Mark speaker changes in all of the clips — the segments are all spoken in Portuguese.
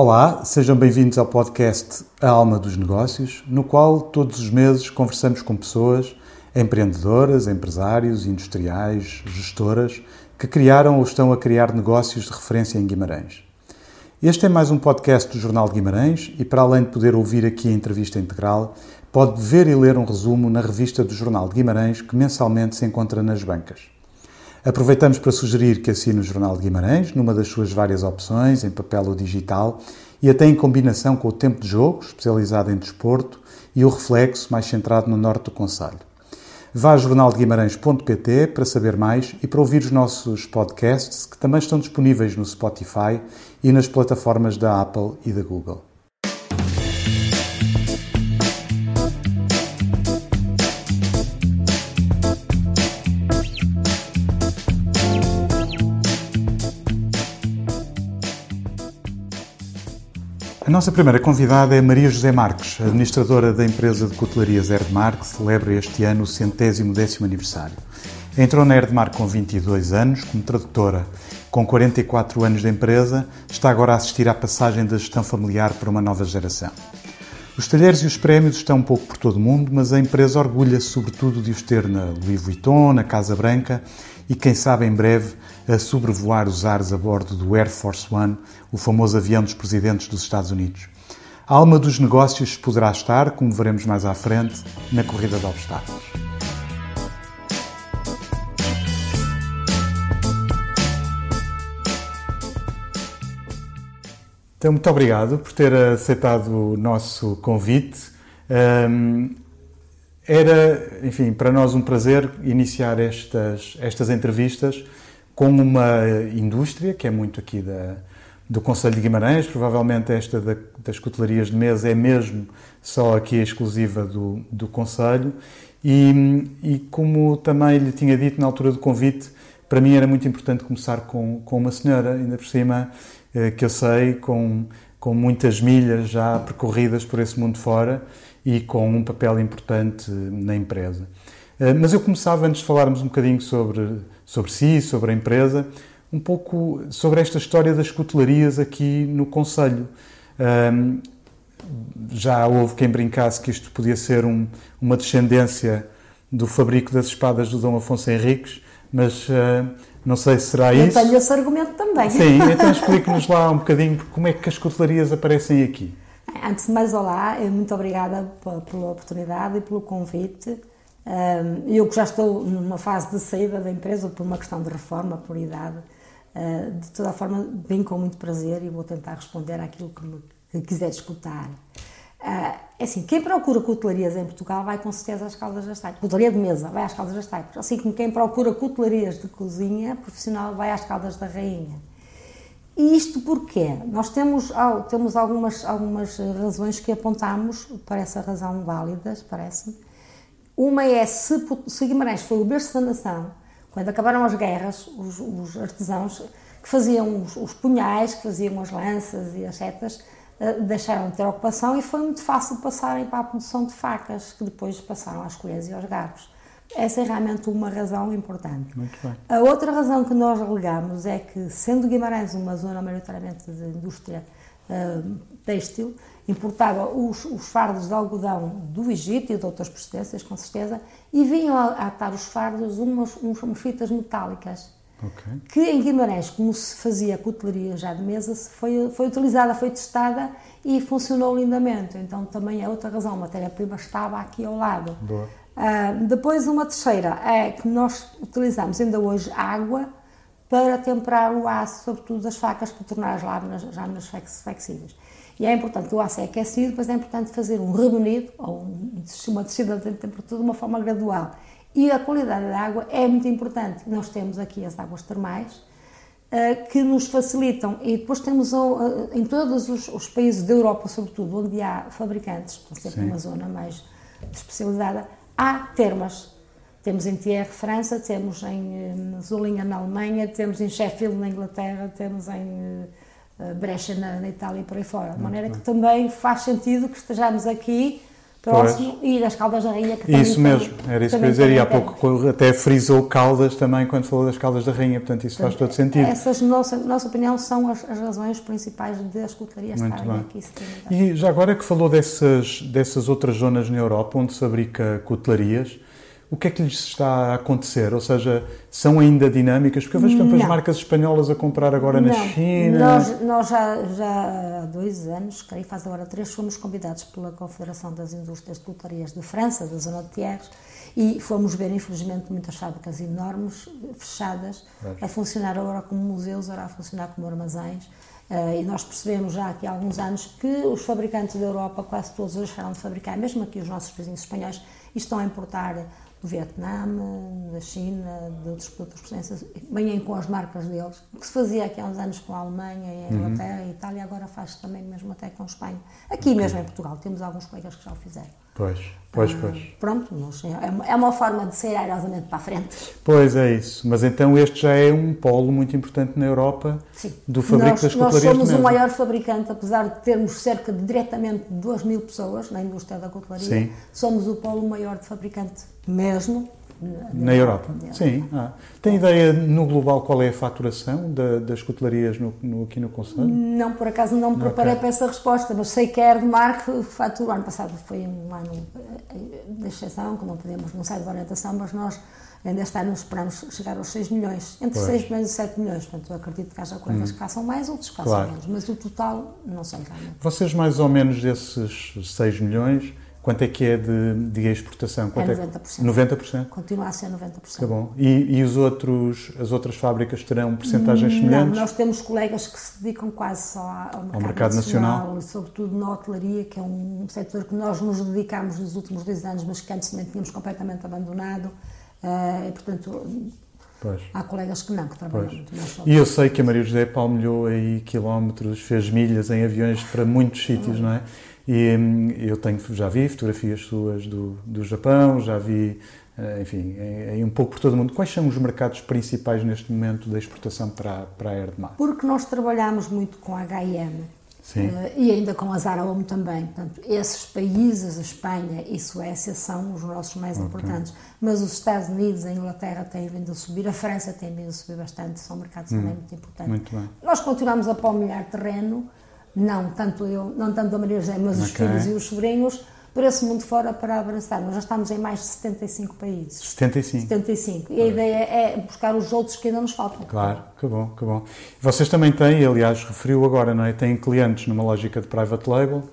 Speaker 1: Olá, sejam bem-vindos ao podcast A Alma dos Negócios, no qual todos os meses conversamos com pessoas, empreendedoras, empresários, industriais, gestoras, que criaram ou estão a criar negócios de referência em Guimarães. Este é mais um podcast do Jornal de Guimarães e, para além de poder ouvir aqui a entrevista integral, pode ver e ler um resumo na revista do Jornal de Guimarães que mensalmente se encontra nas bancas. Aproveitamos para sugerir que assine o Jornal de Guimarães, numa das suas várias opções, em papel ou digital, e até em combinação com o Tempo de Jogo, especializado em desporto, e o Reflexo, mais centrado no norte do Conselho. Vá a jornaldeguimarães.pt para saber mais e para ouvir os nossos podcasts, que também estão disponíveis no Spotify e nas plataformas da Apple e da Google. A nossa primeira convidada é Maria José Marques, administradora da empresa de cutelarias Erdmar, que celebra este ano o centésimo décimo aniversário. Entrou na Erdmar com 22 anos, como tradutora. Com 44 anos de empresa, está agora a assistir à passagem da gestão familiar para uma nova geração. Os talheres e os prémios estão um pouco por todo o mundo, mas a empresa orgulha-se sobretudo de os ter na Louis Vuitton, na Casa Branca e, quem sabe, em breve, a sobrevoar os ares a bordo do Air Force One, o famoso avião dos presidentes dos Estados Unidos. A alma dos negócios poderá estar, como veremos mais à frente, na corrida de obstáculos. Então, muito obrigado por ter aceitado o nosso convite. Um, era, enfim, para nós um prazer iniciar estas, estas entrevistas com uma indústria que é muito aqui da, do Conselho de Guimarães. Provavelmente esta da, das cutelarias de mesa é mesmo só aqui exclusiva do, do Conselho. E, e, como também lhe tinha dito na altura do convite, para mim era muito importante começar com, com uma senhora, ainda por cima, eh, que eu sei, com, com muitas milhas já percorridas por esse mundo fora e com um papel importante na empresa. Eh, mas eu começava, antes de falarmos um bocadinho sobre, sobre si, sobre a empresa, um pouco sobre esta história das cutelarias aqui no Conselho. Um, já houve quem brincasse que isto podia ser um, uma descendência do fabrico das espadas do Dom Afonso Henriques, mas uh, não sei se será
Speaker 2: eu
Speaker 1: isso.
Speaker 2: Eu tenho esse argumento também.
Speaker 1: Sim, então explique-nos lá um bocadinho como é que as cutelarias aparecem aqui.
Speaker 2: Antes de mais, olá, muito obrigada pela oportunidade e pelo convite. Eu que já estou numa fase de saída da empresa por uma questão de reforma, por idade, ah, de toda forma, vim com muito prazer e vou tentar responder àquilo que, me, que quiser escutar. Ah, é assim, quem procura cutelarias em Portugal vai com certeza às Caldas das Taipes. Cutelaria de mesa vai às Caldas das Taipes. Assim como quem procura cutelarias de cozinha profissional vai às Caldas da Rainha. E isto porquê? Nós temos, temos algumas, algumas razões que apontamos para essa razão válidas, parece-me. Uma é se, se Guimarães foi o berço da nação, quando acabaram as guerras, os, os artesãos que faziam os, os, punhais, que faziam as lanças e as setas, uh, deixaram de ter ocupação e foi muito fácil passarem para a produção de facas, que depois passaram às colheres e aos garfos. Essa é realmente uma razão importante. A outra razão que nós alegamos é que, sendo Guimarães uma zona maioritariamente de indústria uh, têxtil, importava os, os, fardos de algodão do Egito e de outras procedências, com certeza, e vinham a atar os fardos umas, umas fitas metálicas. Okay. Que em Guimarães, como se fazia cutelaria já de mesa, foi, foi utilizada, foi testada e funcionou lindamente. Então também é outra razão, a matéria-prima estava aqui ao lado. Boa. Uh, depois, uma terceira é que nós utilizamos ainda hoje água para temperar o aço, sobretudo das facas, para tornar as lâminas, as lâminas flexíveis. E é importante o aço é aquecido, mas é importante fazer um rebenido, ou uma descida de temperatura de uma forma gradual. E a qualidade da água é muito importante. Nós temos aqui as águas termais, uh, que nos facilitam, e depois temos uh, em todos os, os, países da Europa, sobretudo, onde há fabricantes, por exemplo, uma zona mais especializada, há termas. Temos em Thierry, França, temos em uh, Zulinha, na Alemanha, temos em Sheffield, na Inglaterra, temos em uh, Brecha, na, na, Itália e por aí fora. De maneira que também faz sentido que estejamos aqui próximo pois. e das Caldas da Rainha.
Speaker 1: Que isso mesmo, tem, era isso que eu dizer. E há pouco até frisou Caldas também quando falou das Caldas da Rainha, portanto isso portanto, faz todo sentido.
Speaker 2: Essas, nossa, nossa opinião, são as, as razões principais das cotelarias estarem aqui.
Speaker 1: E já agora que falou dessas, dessas outras zonas na Europa onde se fabrica cotelarias, o que é que lhes está a acontecer? Ou seja, são ainda dinâmicas? Porque eu vejo tantas marcas espanholas a comprar agora não. na China.
Speaker 2: Nós, nós já, já há dois anos, creio faz agora três, fomos convidados pela Confederação das Indústrias de Cultarias de França, da zona de Thiers, e fomos ver, infelizmente, muitas fábricas enormes, fechadas, é. a funcionar agora como museus, agora a funcionar como armazéns. Uh, e nós percebemos já aqui há alguns anos que os fabricantes da Europa, quase todos, deixaram de fabricar, mesmo aqui os nossos vizinhos espanhóis, e estão a importar do Vietnã, da China, de outros produtos potências, vêm com as marcas deles. O que se fazia aqui há uns anos com a Alemanha, a Inglaterra uhum. e Itália, agora faz-se também mesmo até com a Espanha. Aqui okay. mesmo em Portugal, temos alguns colegas que já o fizeram.
Speaker 1: Pois, pois, ah, pois.
Speaker 2: Pronto, é, é uma forma de sair airosamente para a frente.
Speaker 1: Pois é isso, mas então este já é um polo muito importante na Europa Sim. do fabrico nós, das
Speaker 2: cotelarias Nós somos o maior fabricante, apesar de termos cerca de diretamente 2 mil pessoas na indústria da cotelaria, Sim. somos o polo maior de fabricante mesmo
Speaker 1: na, Europa. Europa. Sim. Ah. Tem ideia no global qual é a faturação da, das cotelarias no, no, aqui no Conselho?
Speaker 2: Não, por acaso não me preparei okay. para essa resposta, mas sei que a Erdmark fatura. O ano passado foi um ano eh, de exceção, que não podemos, não sai de orientação, mas nós ainda este ano esperamos chegar aos 6 milhões, entre pois. 6 milhões e 7 milhões. Portanto, eu acredito que haja colegas hum. que façam mais, outros que façam claro. menos, mas o total não sei realmente.
Speaker 1: Vocês, mais ou menos, desses 6 milhões Quanto é que é de, de exportação? Quanto
Speaker 2: é 90%.
Speaker 1: É 90%?
Speaker 2: Continua a ser 90%.
Speaker 1: Tá bom. E, e os outros, as outras fábricas terão porcentagens semelhantes?
Speaker 2: Não, nós temos colegas que se dedicam quase só ao mercado, ao mercado nacional, nacional, sobretudo na hotelaria, que é um setor que nós nos dedicamos nos últimos dois anos, mas que antes também tínhamos completamente abandonado. Uh, e, portanto, Pois. Há colegas que não, que trabalham pois. muito mais
Speaker 1: E eu sei que a Maria José palmilhou aí quilómetros, fez milhas em aviões para muitos sítios, não é? E hum, eu tenho, já vi fotografias suas do, do Japão, já vi, eh, enfim, em, um pouco por todo o mundo. Quais são os mercados principais neste momento da exportação para, para a Erdmar?
Speaker 2: Porque nós trabalhamos muito com a H&M uh, e ainda com a Zara Home também. Portanto, esses países, a Espanha e Suécia, são os nossos mais okay. importantes. Mas os Estados Unidos, a Inglaterra têm vindo a subir, a França tem vindo a subir bastante, são mercados hum, também muito importantes.
Speaker 1: Muito.
Speaker 2: Nós continuamos a palmilhar terreno, não tanto eu, não tanto a Maria José, mas os filhos e os sobrinhos, por esse mundo fora para avançar. Nós já estamos em mais de 75 países.
Speaker 1: 75?
Speaker 2: 75. E a ideia é buscar os outros que ainda nos faltam.
Speaker 1: Claro, que bom, que bom. Vocês também têm, aliás, referiu agora, não é? Têm clientes numa lógica de private label,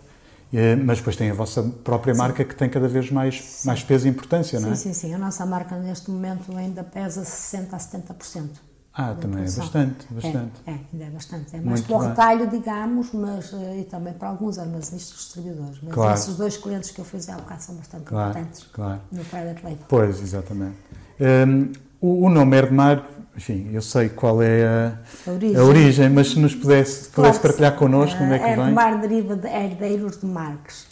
Speaker 1: eh, mas depois tem a vossa própria marca sim. que tem cada vez mais, mais peso e importância, não é?
Speaker 2: Sim, sim, sim. A nossa marca neste momento ainda pesa 60% a 70%.
Speaker 1: Ah, também é bastante, bastante.
Speaker 2: É, é, ainda é bastante. É mais Muito para o retalho, digamos, mas eh, e também para alguns armazenistas distribuidores. Mas claro. esses dois clientes que eu fiz há bocado são bastante
Speaker 1: claro,
Speaker 2: importantes
Speaker 1: claro.
Speaker 2: no private label.
Speaker 1: Pois, exatamente. Um, o, o nome Erdmar, enfim, eu sei qual é a, a, origem. a origem, mas se nos pudesse, pudesse partilhar connosco, como é que
Speaker 2: vem? Erdmar deriva de herdeiros de Marques.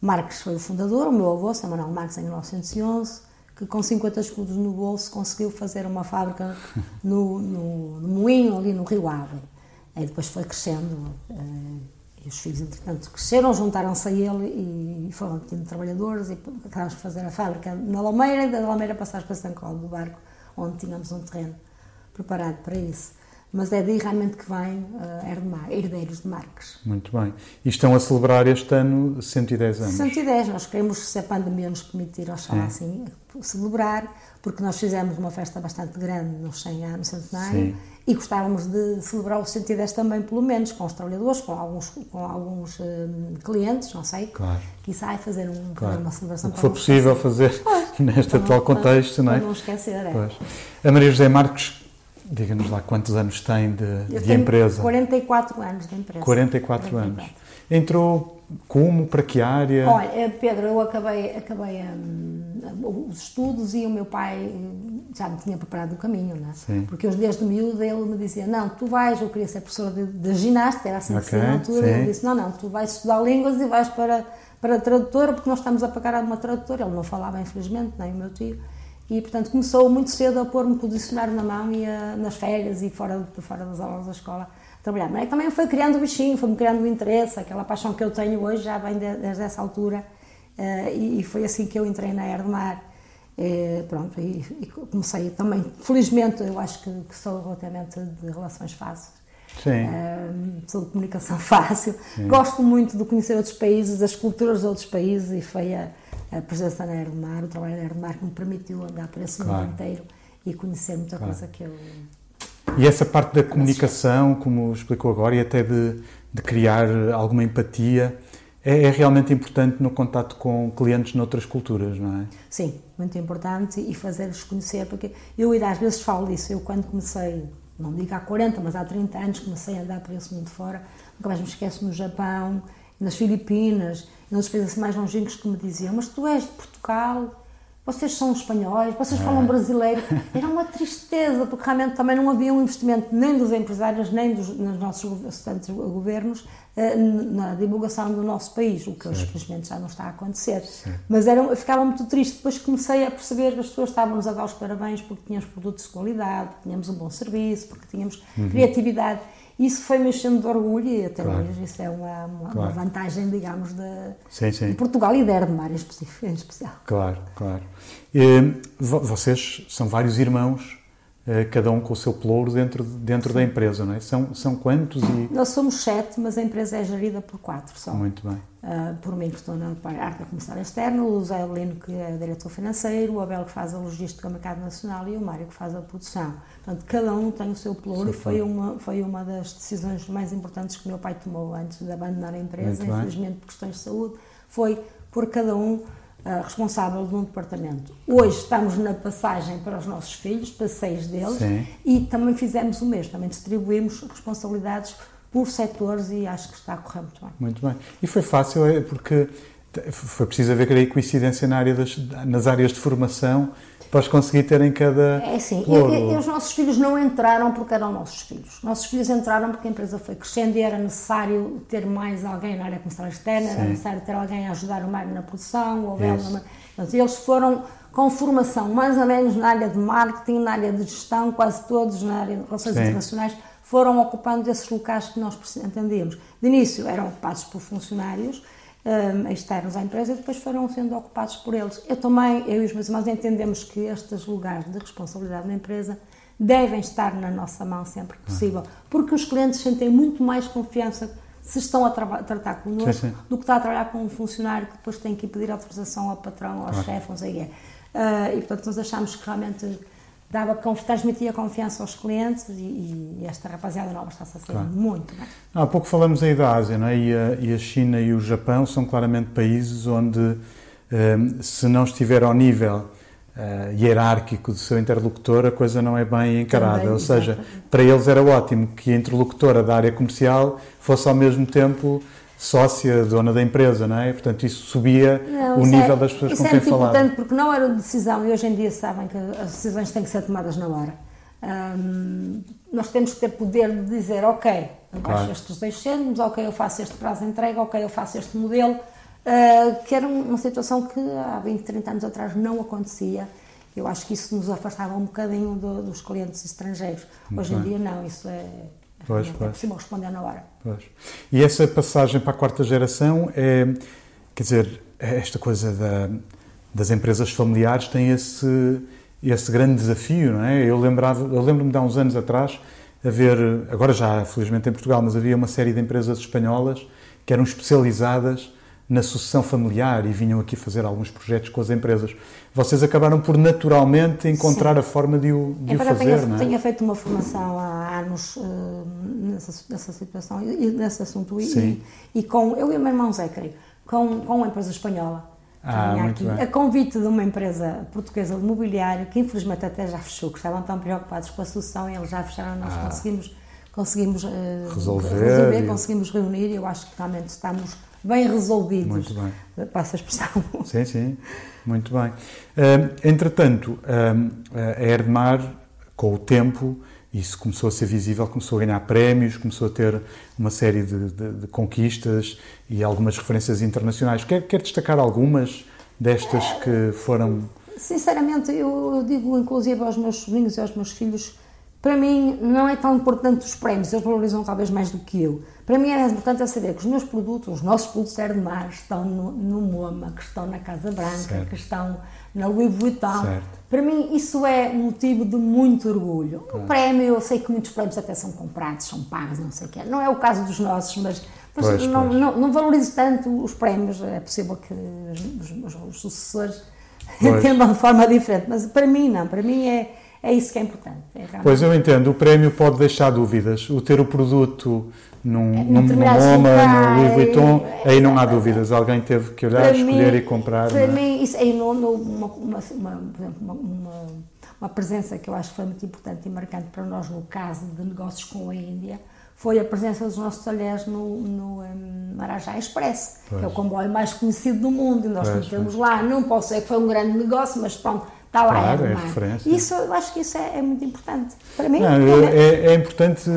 Speaker 2: Marques foi o fundador, o meu avô, Samuel Marques, em 1911 que com 50 escudos no bolso conseguiu fazer uma fábrica no, no, no Moinho, ali no Rio Ave. Aí depois foi crescendo, uh, e os filhos, entretanto, cresceram, juntaram-se a ele e, foram tendo trabalhadores e acabámos de fazer a fábrica na Lameira e da Lameira passámos para São Cláudio do Barco, onde tínhamos um terreno preparado para isso mas é daí realmente que vem uh, Herdeiros de Marques.
Speaker 1: Muito bem. E estão a celebrar este ano 110 anos?
Speaker 2: 110, nós queremos, se a pandemia nos permitir, oxalá assim, celebrar, porque nós fizemos uma festa bastante grande nos 100 anos, centenário, Sim. e gostávamos de celebrar o 110 também, pelo menos, com os trabalhadores, com alguns, com alguns um, clientes, não sei,
Speaker 1: claro.
Speaker 2: quizá fazer um, claro. uma celebração.
Speaker 1: O que for possível fazer neste atual contexto,
Speaker 2: não
Speaker 1: é?
Speaker 2: Para não esquecer, é.
Speaker 1: Pois. A Maria José Marques Diga-nos lá quantos anos tem de, de empresa.
Speaker 2: 44 anos de empresa.
Speaker 1: 44, 44 anos. Entrou como? Para que área?
Speaker 2: Olha, eh, Pedro, eu acabei, acabei um, os estudos e o meu pai eh, já me tinha preparado o caminho, não é?
Speaker 1: Sim.
Speaker 2: Porque eu desde miúdo ele me dizia, não, tu vais, eu queria ser professor de, de ginástica, era assim okay, na altura, sim. ele disse, não, não, tu vais estudar línguas e vais para, para a tradutora, porque nós estamos a pagar a uma tradutora. Ele não falava, infelizmente, nem o meu tio. E, portanto, começou muito cedo a pôr-me com o dicionário na mão e a, nas férias e fora, fora das aulas da escola a trabalhar. Mas é também foi criando o bichinho, foi-me criando o interesse, aquela paixão que eu tenho hoje já vem de, desde essa altura. e, foi assim que eu entrei na Erdmar. É, pronto, e, e, comecei também, felizmente, eu acho que, que sou relativamente de relações fáceis. Sim. sou de comunicação fácil. Sim. Gosto muito de conhecer outros países, as culturas de outros países, e foi a, a presença na Erdmar, o trabalho na Erdmar, que me permitiu andar por esse claro. mundo inteiro e conhecer muita claro. coisa que eu.
Speaker 1: E essa parte da comunicação, como explicou agora, e até de, de criar alguma empatia, é, é, realmente importante no contato com clientes noutras culturas, não é?
Speaker 2: Sim, muito importante e fazer-lhes conhecer, porque eu ainda às vezes falo disso, eu quando comecei, não digo há 40, mas há 30 anos comecei a andar por esse mundo fora, nunca mais me esqueço no Japão, nas Filipinas, e nos países mais longínquos que me diziam, mas tu és de Portugal, vocês são espanhóis, vocês falam é. brasileiro. Era uma tristeza, porque realmente também não havia um investimento nem dos empresários, nem dos, nos nossos governos eh, na divulgação do nosso país, o que hoje, felizmente, já não está a acontecer. Certo. Mas era, eu ficava muito triste. Depois comecei a perceber que as pessoas estavam-nos a dar os parabéns porque tínhamos produtos de qualidade, porque tínhamos um bom serviço, porque tínhamos uhum. criatividade. Isso foi me enchendo de orgulho e até claro. hoje isso é uma, uma, claro. uma vantagem, digamos, de, sim, sim. de Portugal e da Erdemar em, especial.
Speaker 1: Claro, claro. E, vocês são vários irmãos, eh, cada um com o seu pelouro dentro, dentro da empresa, não é? São, são quantos? E...
Speaker 2: Nós somos sete, mas a empresa é gerida por quatro só.
Speaker 1: Muito bem.
Speaker 2: Uh, por mim, que estou na arte da comercial externa, o José Avelino, que é diretor financeiro, o Abel, que faz a logística do mercado nacional e o Mário, que faz a produção. Portanto, cada um tem o seu pluro e foi uma, foi uma das decisões mais importantes que o meu pai tomou antes de abandonar a empresa, Muito infelizmente bem. por questões de saúde, foi por cada um uh, responsável de um departamento. Hoje estamos na passagem para os nossos filhos, para seis deles, Sim. e também fizemos o mesmo, também distribuímos responsabilidades por setores e acho que está a correr muito bem.
Speaker 1: Muito bem. E foi fácil, é, porque foi preciso haver creio, coincidência na área das, nas áreas de formação para conseguir ter em cada.
Speaker 2: É sim, e, e, os nossos filhos não entraram porque eram nossos filhos. Nossos filhos entraram porque a empresa foi crescendo e era necessário ter mais alguém na área comercial externa, sim. era necessário ter alguém a ajudar o Mário na produção, ou Bel Eles foram com formação mais ou menos na área de marketing, na área de gestão, quase todos na área de relações sim. internacionais foram ocupando esses locais que nós entendíamos. De início eram ocupados por funcionários um, externos à empresa e depois foram sendo ocupados por eles. Eu também, eu e os meus irmãos entendemos que estes lugares de responsabilidade na empresa devem estar na nossa mão sempre que possível, porque os clientes sentem muito mais confiança se estão a tratar connosco sim, sim. do que estar a trabalhar com um funcionário que depois tem que pedir autorização ao patrão, ao claro. chefe, não sei o quê. Uh, e portanto nós achamos que realmente dava, transmitia confiança aos clientes e, e esta rapaziada nova está-se a sair claro. muito bem.
Speaker 1: Há pouco falamos aí da Ásia, não é? E a, e a China e o Japão são claramente países onde, ehm, se não estiver ao nível uh, hierárquico do seu interlocutor, a coisa não é bem encarada. Também, Ou seja, exatamente. para eles era ótimo que a interlocutora da área comercial fosse ao mesmo tempo sócia, dona da empresa, não é? Portanto, isso subia não, o nível é, das pessoas com quem falava. Isso é
Speaker 2: importante porque não era decisão, e hoje em dia sabem que as decisões têm que ser tomadas na hora. Hum, nós temos que ter poder de dizer, ok, eu baixo claro. estes dois cêntimos, ok, eu faço este prazo de entrega, ok, eu faço este modelo, uh, que era uma situação que há 20, 30 anos atrás não acontecia. Eu acho que isso nos afastava um bocadinho do, dos clientes estrangeiros. Muito hoje bem. em dia não, isso é, Pois, não é possível responder na hora. Pois.
Speaker 1: E essa passagem para a quarta geração é, quer dizer, esta coisa da, das empresas familiares tem esse, esse grande desafio, não é? Eu, lembrava, eu lembro-me de há uns anos atrás haver, agora já felizmente em Portugal, mas havia uma série de empresas espanholas que eram especializadas na sucessão familiar e vinham aqui fazer alguns projetos com as empresas. Vocês acabaram por naturalmente encontrar Sim. a forma de o, de o fazer,
Speaker 2: tenho,
Speaker 1: não
Speaker 2: é? Tinha feito uma formação há anos uh, nessa, nessa situação e nesse assunto e, e, com eu e o meu irmão Zé, creio, com, com uma empresa espanhola.
Speaker 1: Ah, aqui,
Speaker 2: a convite de uma empresa portuguesa de mobiliário que infelizmente até já fechou, que estavam tão preocupados com a sucessão e eles já fecharam, nós ah. conseguimos conseguimos uh,
Speaker 1: resolver,
Speaker 2: resolver e... conseguimos reunir e eu acho que realmente estamos bem resolvidos.
Speaker 1: Muito bem.
Speaker 2: Passa a expressão.
Speaker 1: Sim, sim, muito bem. entretanto, a Erdmar, com o tempo, isso começou a ser visível, começou a ganhar prémios, começou a ter uma série de, de, de conquistas e algumas referências internacionais. Quer, quer destacar algumas destas que foram.
Speaker 2: Sinceramente, eu, eu digo inclusive aos meus sobrinhos e aos meus filhos Para mim, não é tão importante os prémios, eles valorizam talvez mais do que eu. Para mim, é importante é saber que os meus produtos, os nossos produtos de mar, estão no, no MoMA, que estão na Casa Branca, certo. que estão na Louis Vuitton. Certo. Para mim, isso é motivo de muito orgulho. Um prémio, eu sei que muitos prémios até são comprados, são pagos, não sei o quê. Não é o caso dos nossos, mas, pois, não, pois. Não, não, valorizo tanto os prémios. É possível que os, os, os sucessores entendam de forma diferente, mas para mim, não. Para mim é é isso que é importante. É
Speaker 1: pois eu entendo, o prémio pode deixar dúvidas. O ter o produto num, é, num, num MoMA, no Louis Vuitton, é, aí não há dúvidas. Alguém teve que olhar, para escolher mim, e comprar.
Speaker 2: Para é? mim, isso no, no, uma, uma, uma, uma, uma presença que eu acho que foi muito importante e marcante para nós no caso de negócios com a Índia foi a presença dos nossos talheres no, no um, Marajá Express, pois. que é o comboio mais conhecido do mundo, e nós pois, metemos lá. Não posso dizer que foi um grande negócio, mas pronto, lá claro, é, é referência. Isso, eu acho que isso é, é muito importante. Para mim,
Speaker 1: Não, é, é, importante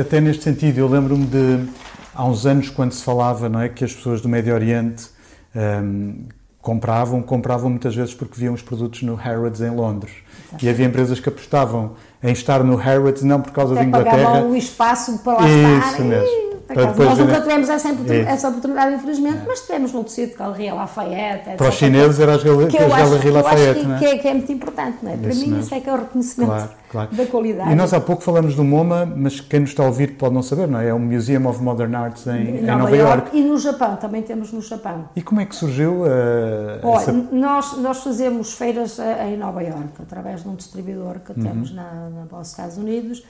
Speaker 1: até neste sentido. Eu lembro-me de há uns anos quando se falava não é, que as pessoas do Médio Oriente um, compravam, compravam muitas vezes porque viam os produtos no Harrods em Londres. Exato. E havia empresas que apostavam em estar no Harrods não por causa
Speaker 2: Até
Speaker 1: da Inglaterra.
Speaker 2: Pagavam o espaço para lá
Speaker 1: Isso estar. mesmo.
Speaker 2: Nós nunca tivemos essa, essa oportunidade, infelizmente, é. mas tivemos no tecido de Galeria Lafayette. Etc.
Speaker 1: Para os chineses era as Galeria Lafayette,
Speaker 2: que,
Speaker 1: não é?
Speaker 2: Que é, que é muito importante, não é? Para isso mim, mesmo. isso é que é o reconhecimento claro, claro. da qualidade.
Speaker 1: E nós há pouco falamos do MoMA, mas quem nos está a ouvir pode não saber, não é? É o Museum of Modern Arts em, em Nova, Nova York.
Speaker 2: E no Japão, também temos no Japão.
Speaker 1: E como é que surgiu? Uh,
Speaker 2: Olha, essa... nós, nós fazemos feiras eh, em Nova York, através de um distribuidor que uhum. temos na, na, nos Estados Unidos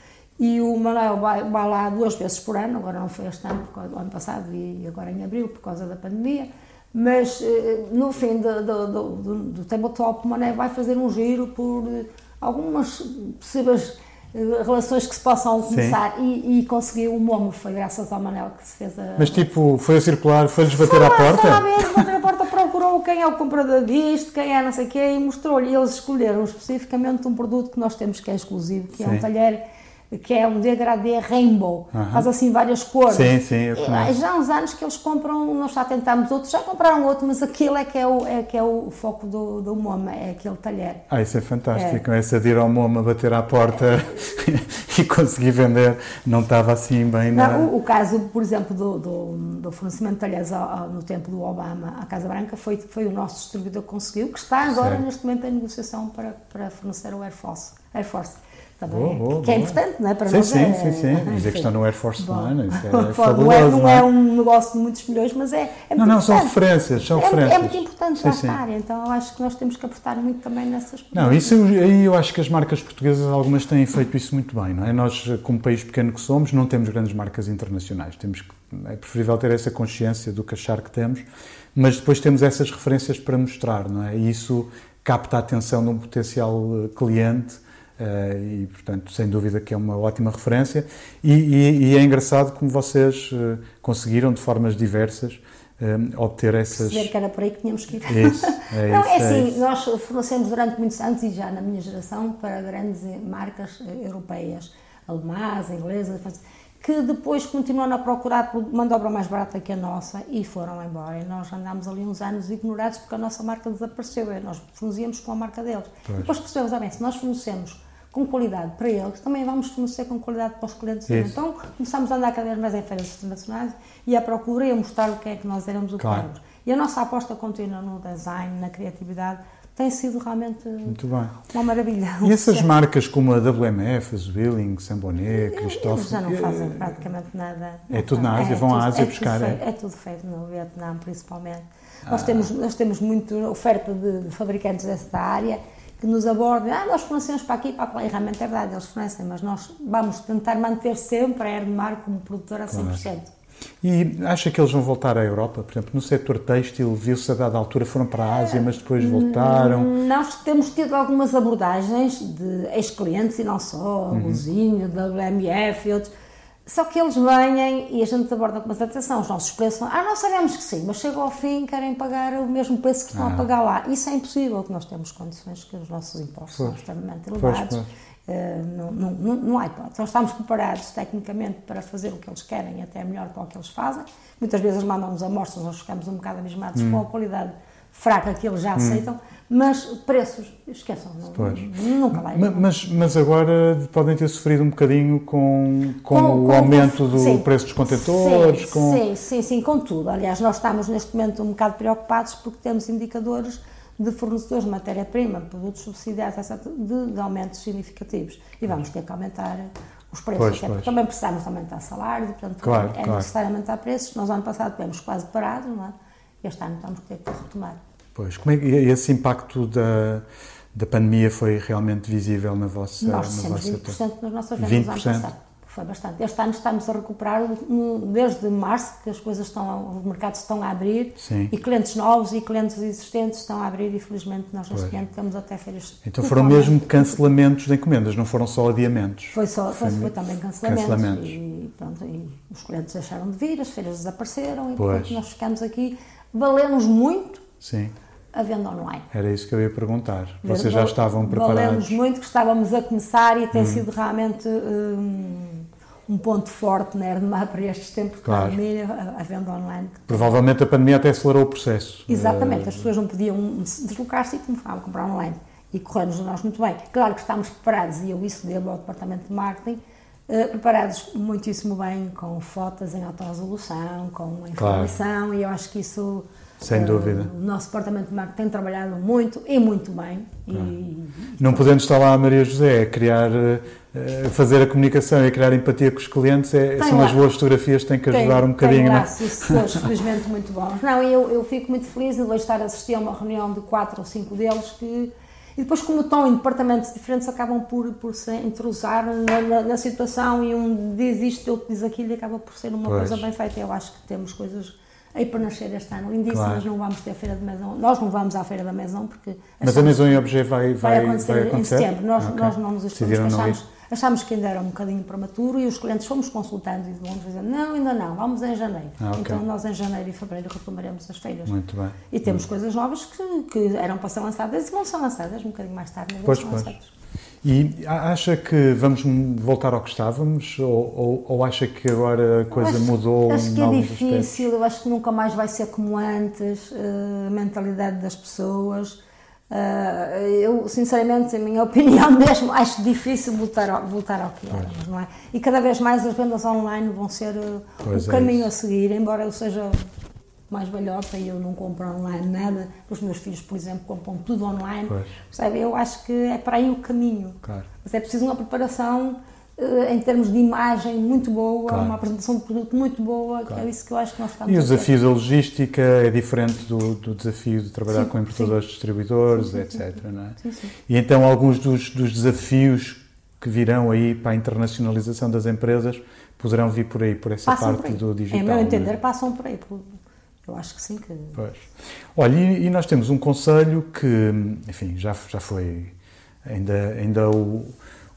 Speaker 2: e o Manuel vai, vai, lá duas vezes por ano, agora não foi este ano, porque, ano passado e agora em abril, por causa da pandemia. Mas eh, no fim do, do, do, do tabletop, o Manuel vai fazer um giro por eh, algumas possíveis eh, relações que se possam começar e, e, conseguiu o momo, foi graças ao Manel que se fez a...
Speaker 1: Mas tipo, foi a circular, foi-lhes bater
Speaker 2: foi,
Speaker 1: à porta?
Speaker 2: Foi lá mesmo, bater à porta, procurou quem é o comprador disto, quem é não sei o quê e mostrou-lhe, eles escolheram especificamente um produto que nós temos que é exclusivo, que Sim. é um talher que é um degradê rainbow, uhum. faz assim várias cores.
Speaker 1: Sim, sim, eu
Speaker 2: e, Já há uns anos que eles compram, nós já tentámos outros, já compraram outro, mas aquele é que é o, é que é o foco do, do MoMA, é aquele talher.
Speaker 1: Ah, isso é fantástico, é. essa de ir ao MoMA, bater à porta é. e conseguir vender, não estava assim bem
Speaker 2: na... Não, o, o, caso, por exemplo, do, do, do fornecimento de talheres ao, ao, no tempo do Obama à Casa Branca foi, foi o nosso distribuidor que conseguiu, que está agora certo. neste momento em negociação para, para fornecer o Air Force. Air Force também, boa, boa, que é importante, não é? Para
Speaker 1: sim,
Speaker 2: nós
Speaker 1: sim,
Speaker 2: é,
Speaker 1: sim, sim. Dizer que está no Air Force One, isso é
Speaker 2: fabuloso, não, é, não é um negócio de muitos milhões, mas é, é
Speaker 1: Não, não, são referências, são
Speaker 2: é,
Speaker 1: referências.
Speaker 2: É muito importante sim, lá sim. estar, então eu acho que nós temos que apostar muito também nessas coisas.
Speaker 1: Não, isso aí eu acho que as marcas portuguesas, algumas têm feito isso muito bem, não é? Nós, como país pequeno que somos, não temos grandes marcas internacionais, temos é preferível ter essa consciência do que achar que temos, mas depois temos essas referências para mostrar, não é? E isso capta a atenção de um potencial eh, cliente e, portanto, sem dúvida que é uma ótima referência. E, e, e é engraçado como vocês uh, conseguiram, de formas diversas, uh, obter essas.
Speaker 2: Perceber que era por aí que tínhamos que ir.
Speaker 1: Isso, é
Speaker 2: Não,
Speaker 1: isso,
Speaker 2: é assim, é nós fornecemos durante muitos anos, e já na minha geração, para grandes marcas europeias, alemãs, inglesas, que depois continuam a procurar por mão de obra mais barata que a nossa e foram embora. E nós andámos ali uns anos ignorados porque a nossa marca desapareceu. E nós fornecíamos com a marca deles. Pois. Depois percebemos, ah, bem, se nós fornecemos com qualidade para eles, também vamos fornecer com qualidade para os clientes. Isso. Então começámos a andar cada vez mais em feiras internacionais e a procura e a mostrar o que é que nós éramos o que claro. éramos. E a nossa aposta contínua no design, na criatividade, tem sido realmente uma maravilha.
Speaker 1: E essas marcas como a WMF, a Zwilling, Sambonet, Christophe... Eles
Speaker 2: já não fazem é, praticamente nada.
Speaker 1: É tudo na Ásia, é, vão à Ásia
Speaker 2: é
Speaker 1: buscar...
Speaker 2: Feito, é, é tudo feito no Vietnã, principalmente. Ah. Nós, temos, nós temos muito oferta de, de fabricantes desta área que nos abordem, ah, nós fornecemos para aqui para lá, e realmente é verdade, eles fornecem, mas nós vamos tentar manter sempre a Erdemar como produtora a 100%.
Speaker 1: E acha que eles vão voltar à Europa? Por exemplo, no setor têxtil, viu-se a dada altura, foram para a Ásia, mas depois voltaram?
Speaker 2: Nós temos tido algumas abordagens de ex-clientes e não só, uhum. Luzinho, WMF e outros, só que eles vêm e a gente aborda com bastante atenção, os nossos preços, ah, nós sabemos que sim, mas chega ao fim querem pagar o mesmo preço que estão ah. a pagar lá. Isso é impossível, que nós temos condições que os nossos impostos pois. são extremamente elevados. Pois, pois. Uh, não, não, não, não há hipótese. Nós estamos preparados tecnicamente para fazer o que eles querem, até melhor para o que eles fazem. Muitas vezes mandam-nos amostras, nós ficamos um bocado abismados hum. com a qualidade fraca que eles já aceitam, mas preços, esqueçam, não, nunca vai.
Speaker 1: Ma- Mas, mas agora podem ter sofrido um bocadinho com, com,
Speaker 2: Com-
Speaker 1: o
Speaker 2: com-
Speaker 1: aumento do
Speaker 2: sim.
Speaker 1: preço dos contentores,
Speaker 2: sim,
Speaker 1: com...
Speaker 2: sim, sim, sim, com tudo. Aliás, nós estamos neste momento um bocado preocupados porque temos indicadores de fornecedores de matéria-prima, produtos subsidiados, etc., de, de aumentos significativos. E vamos ter que aumentar os preços,
Speaker 1: Pois,
Speaker 2: até
Speaker 1: pois.
Speaker 2: porque também precisamos aumentar salários, e, portanto
Speaker 1: Claro,
Speaker 2: é
Speaker 1: claro.
Speaker 2: necessário aumentar preços. Nós, ano passado, tivemos quase parados, não é? Este ano estamos a ter que retomar.
Speaker 1: Pois, como é que e esse impacto da, da pandemia foi realmente visível na vossa
Speaker 2: Nós
Speaker 1: vosso setor?
Speaker 2: 20% nas nossas vendas no
Speaker 1: 20%?
Speaker 2: Foi bastante. Este ano estamos a recuperar desde março, que as coisas estão, os mercados estão a abrir
Speaker 1: Sim.
Speaker 2: e clientes novos e clientes existentes estão a abrir e felizmente nós neste
Speaker 1: Pois.
Speaker 2: momento temos até feiras.
Speaker 1: Então foram mesmo cancelamentos de encomendas, não foram só adiamentos?
Speaker 2: Foi, só, foi, foi também cancelamentos.
Speaker 1: cancelamentos.
Speaker 2: E, pronto, e os clientes deixaram de vir, as feiras desapareceram e
Speaker 1: Pois.
Speaker 2: portanto nós ficamos aqui. Valemos muito
Speaker 1: Sim,
Speaker 2: a venda online.
Speaker 1: era isso que eu ia perguntar. Vocês já estavam
Speaker 2: Valemos
Speaker 1: preparados? Hum.
Speaker 2: muito, que estávamos a começar e tem sido realmente um, um ponto forte na Erdemar para estes tempos de
Speaker 1: Claro.
Speaker 2: pandemia, a, venda online.
Speaker 1: Provavelmente a pandemia até acelerou o processo.
Speaker 2: Exatamente,
Speaker 1: Eh,
Speaker 2: as pessoas não podiam se deslocar-se e começavam a comprar online. E corremos nós muito bem. Claro que estamos preparados, e eu isso devo ao departamento de marketing, eh, preparados muitíssimo bem com fotos em alta resolução, com informação, e eu acho que isso.
Speaker 1: Sem
Speaker 2: eh,
Speaker 1: dúvida.
Speaker 2: O nosso departamento de marketing tem trabalhado muito e muito bem. E,
Speaker 1: Não podendo estar lá a Maria José a criar, eh, a fazer a comunicação e criar empatia com os clientes, é- são
Speaker 2: lá.
Speaker 1: as boas fotografias que têm que ajudar
Speaker 2: Tem-
Speaker 1: um bocadinho,
Speaker 2: tem
Speaker 1: não é?
Speaker 2: lá sucessores, felizmente, muito bons. Não, eu, eu fico muito feliz de hoje estar a assistir a uma reunião de quatro ou cinco deles que. E depois, como estão em departamentos diferentes, acabam por, por se entrosar na, na- na situação e um diz isto, outro diz aquilo e acaba por ser uma
Speaker 1: Pois.
Speaker 2: coisa bem feita. Eu acho que temos coisas aí para nascer este ano lindíssimas.
Speaker 1: Claro.
Speaker 2: Não vamos ter a Feira de Mesão. Nós não vamos à Feira da Mesão porque.
Speaker 1: Mas a
Speaker 2: achamos-
Speaker 1: Maison e Objet vai, vai,
Speaker 2: vai acontecer, em setembro. Nós,
Speaker 1: Ah, ok.
Speaker 2: nós não nos estamos,
Speaker 1: ir.
Speaker 2: Achámos, que ainda era um bocadinho prematuro e os clientes fomos consultando e vamos dizendo, não, ainda não, vamos em janeiro.
Speaker 1: Ah, ok.
Speaker 2: Então nós em janeiro e fevereiro retomaremos as feiras.
Speaker 1: Muito bem.
Speaker 2: E temos coisas novas que, que eram para ser lançadas e vão ser lançadas um bocadinho mais tarde, mas
Speaker 1: Pois,
Speaker 2: vão ser lançadas.
Speaker 1: E acha que vamos voltar ao que estávamos? Ou, ou, ou acha que agora a coisa
Speaker 2: Acho-
Speaker 1: mudou
Speaker 2: Acho que é difícil, eu acho que nunca mais vai ser como antes, eh, a mentalidade das pessoas. Eh, eu, sinceramente, a minha opinião mesmo, acho difícil voltar ao, voltar ao que éramos, não é? E cada vez mais as vendas online vão ser eh,
Speaker 1: Pois
Speaker 2: o
Speaker 1: é
Speaker 2: caminho
Speaker 1: isso.
Speaker 2: a seguir, embora eu seja mais velhota e eu não compro online nada, os meus filhos, por exemplo, compram tudo online,
Speaker 1: Pois.
Speaker 2: percebe? Eu acho que é para aí o caminho.
Speaker 1: Claro.
Speaker 2: Mas é preciso uma preparação em termos de imagem muito boa,
Speaker 1: Claro.
Speaker 2: uma apresentação de produto muito boa, que é isso que eu acho que nós estamos
Speaker 1: E o desafio da logística é diferente do, do desafio de trabalhar
Speaker 2: Sim,
Speaker 1: com importadores, distribuidores,
Speaker 2: Sim, sim,
Speaker 1: etc. Não é?
Speaker 2: Sim, sim.
Speaker 1: E então alguns dos, dos desafios que virão aí para a internacionalização das empresas poderão vir por aí, por essa
Speaker 2: Passam
Speaker 1: parte
Speaker 2: por
Speaker 1: do digital.
Speaker 2: Em meu
Speaker 1: é?
Speaker 2: entender, passam por aí. por- Eu acho que sim, que
Speaker 1: Pois. Olha, e, e nós temos um conselho que, enfim, já, já foi ainda, ainda o,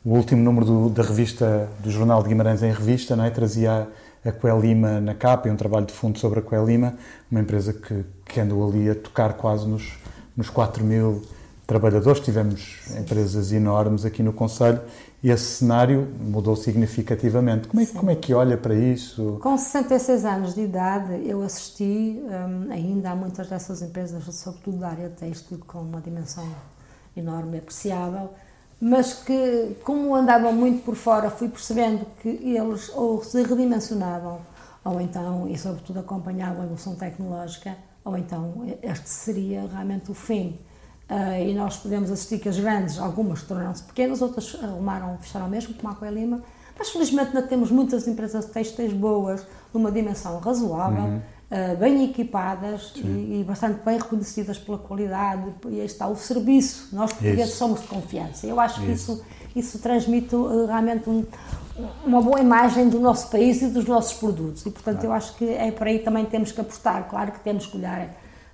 Speaker 1: o último número do- da revista, do Jornal de Guimarães em Revista, não é? trazia a Coelima na capa e um trabalho de fundo sobre a Coelima, uma empresa que, que andou ali a tocar quase nos, nos 4 mil trabalhadores. Tivemos empresas enormes aqui no Conselho e esse cenário mudou significativamente. Como é, como é que olha para isso?
Speaker 2: Com 66 anos de idade, eu assisti hum, ainda a muitas dessas empresas, sobretudo da área têxtil, com uma dimensão enorme e apreciável, mas que, como andavam muito por fora, fui percebendo que eles ou se redimensionavam, ou então, e sobretudo acompanhavam a evolução tecnológica, ou então este seria realmente o fim. Ah, e nós podemos assistir que as grandes, algumas tornaram-se pequenas, outras arrumaram, fecharam mesmo, como a Coelima, mas felizmente ainda temos muitas empresas têxteis boas, numa dimensão razoável, ah, bem equipadas e, e bastante bem reconhecidas pela qualidade. E aí está o serviço. Nós portugueses
Speaker 1: Isso.
Speaker 2: somos de confiança. Eu acho que Isso. isso, transmite ah, realmente um- uma boa imagem do nosso país e dos nossos produtos. E, portanto, eu acho que é por aí também temos que apostar. Claro que temos que olhar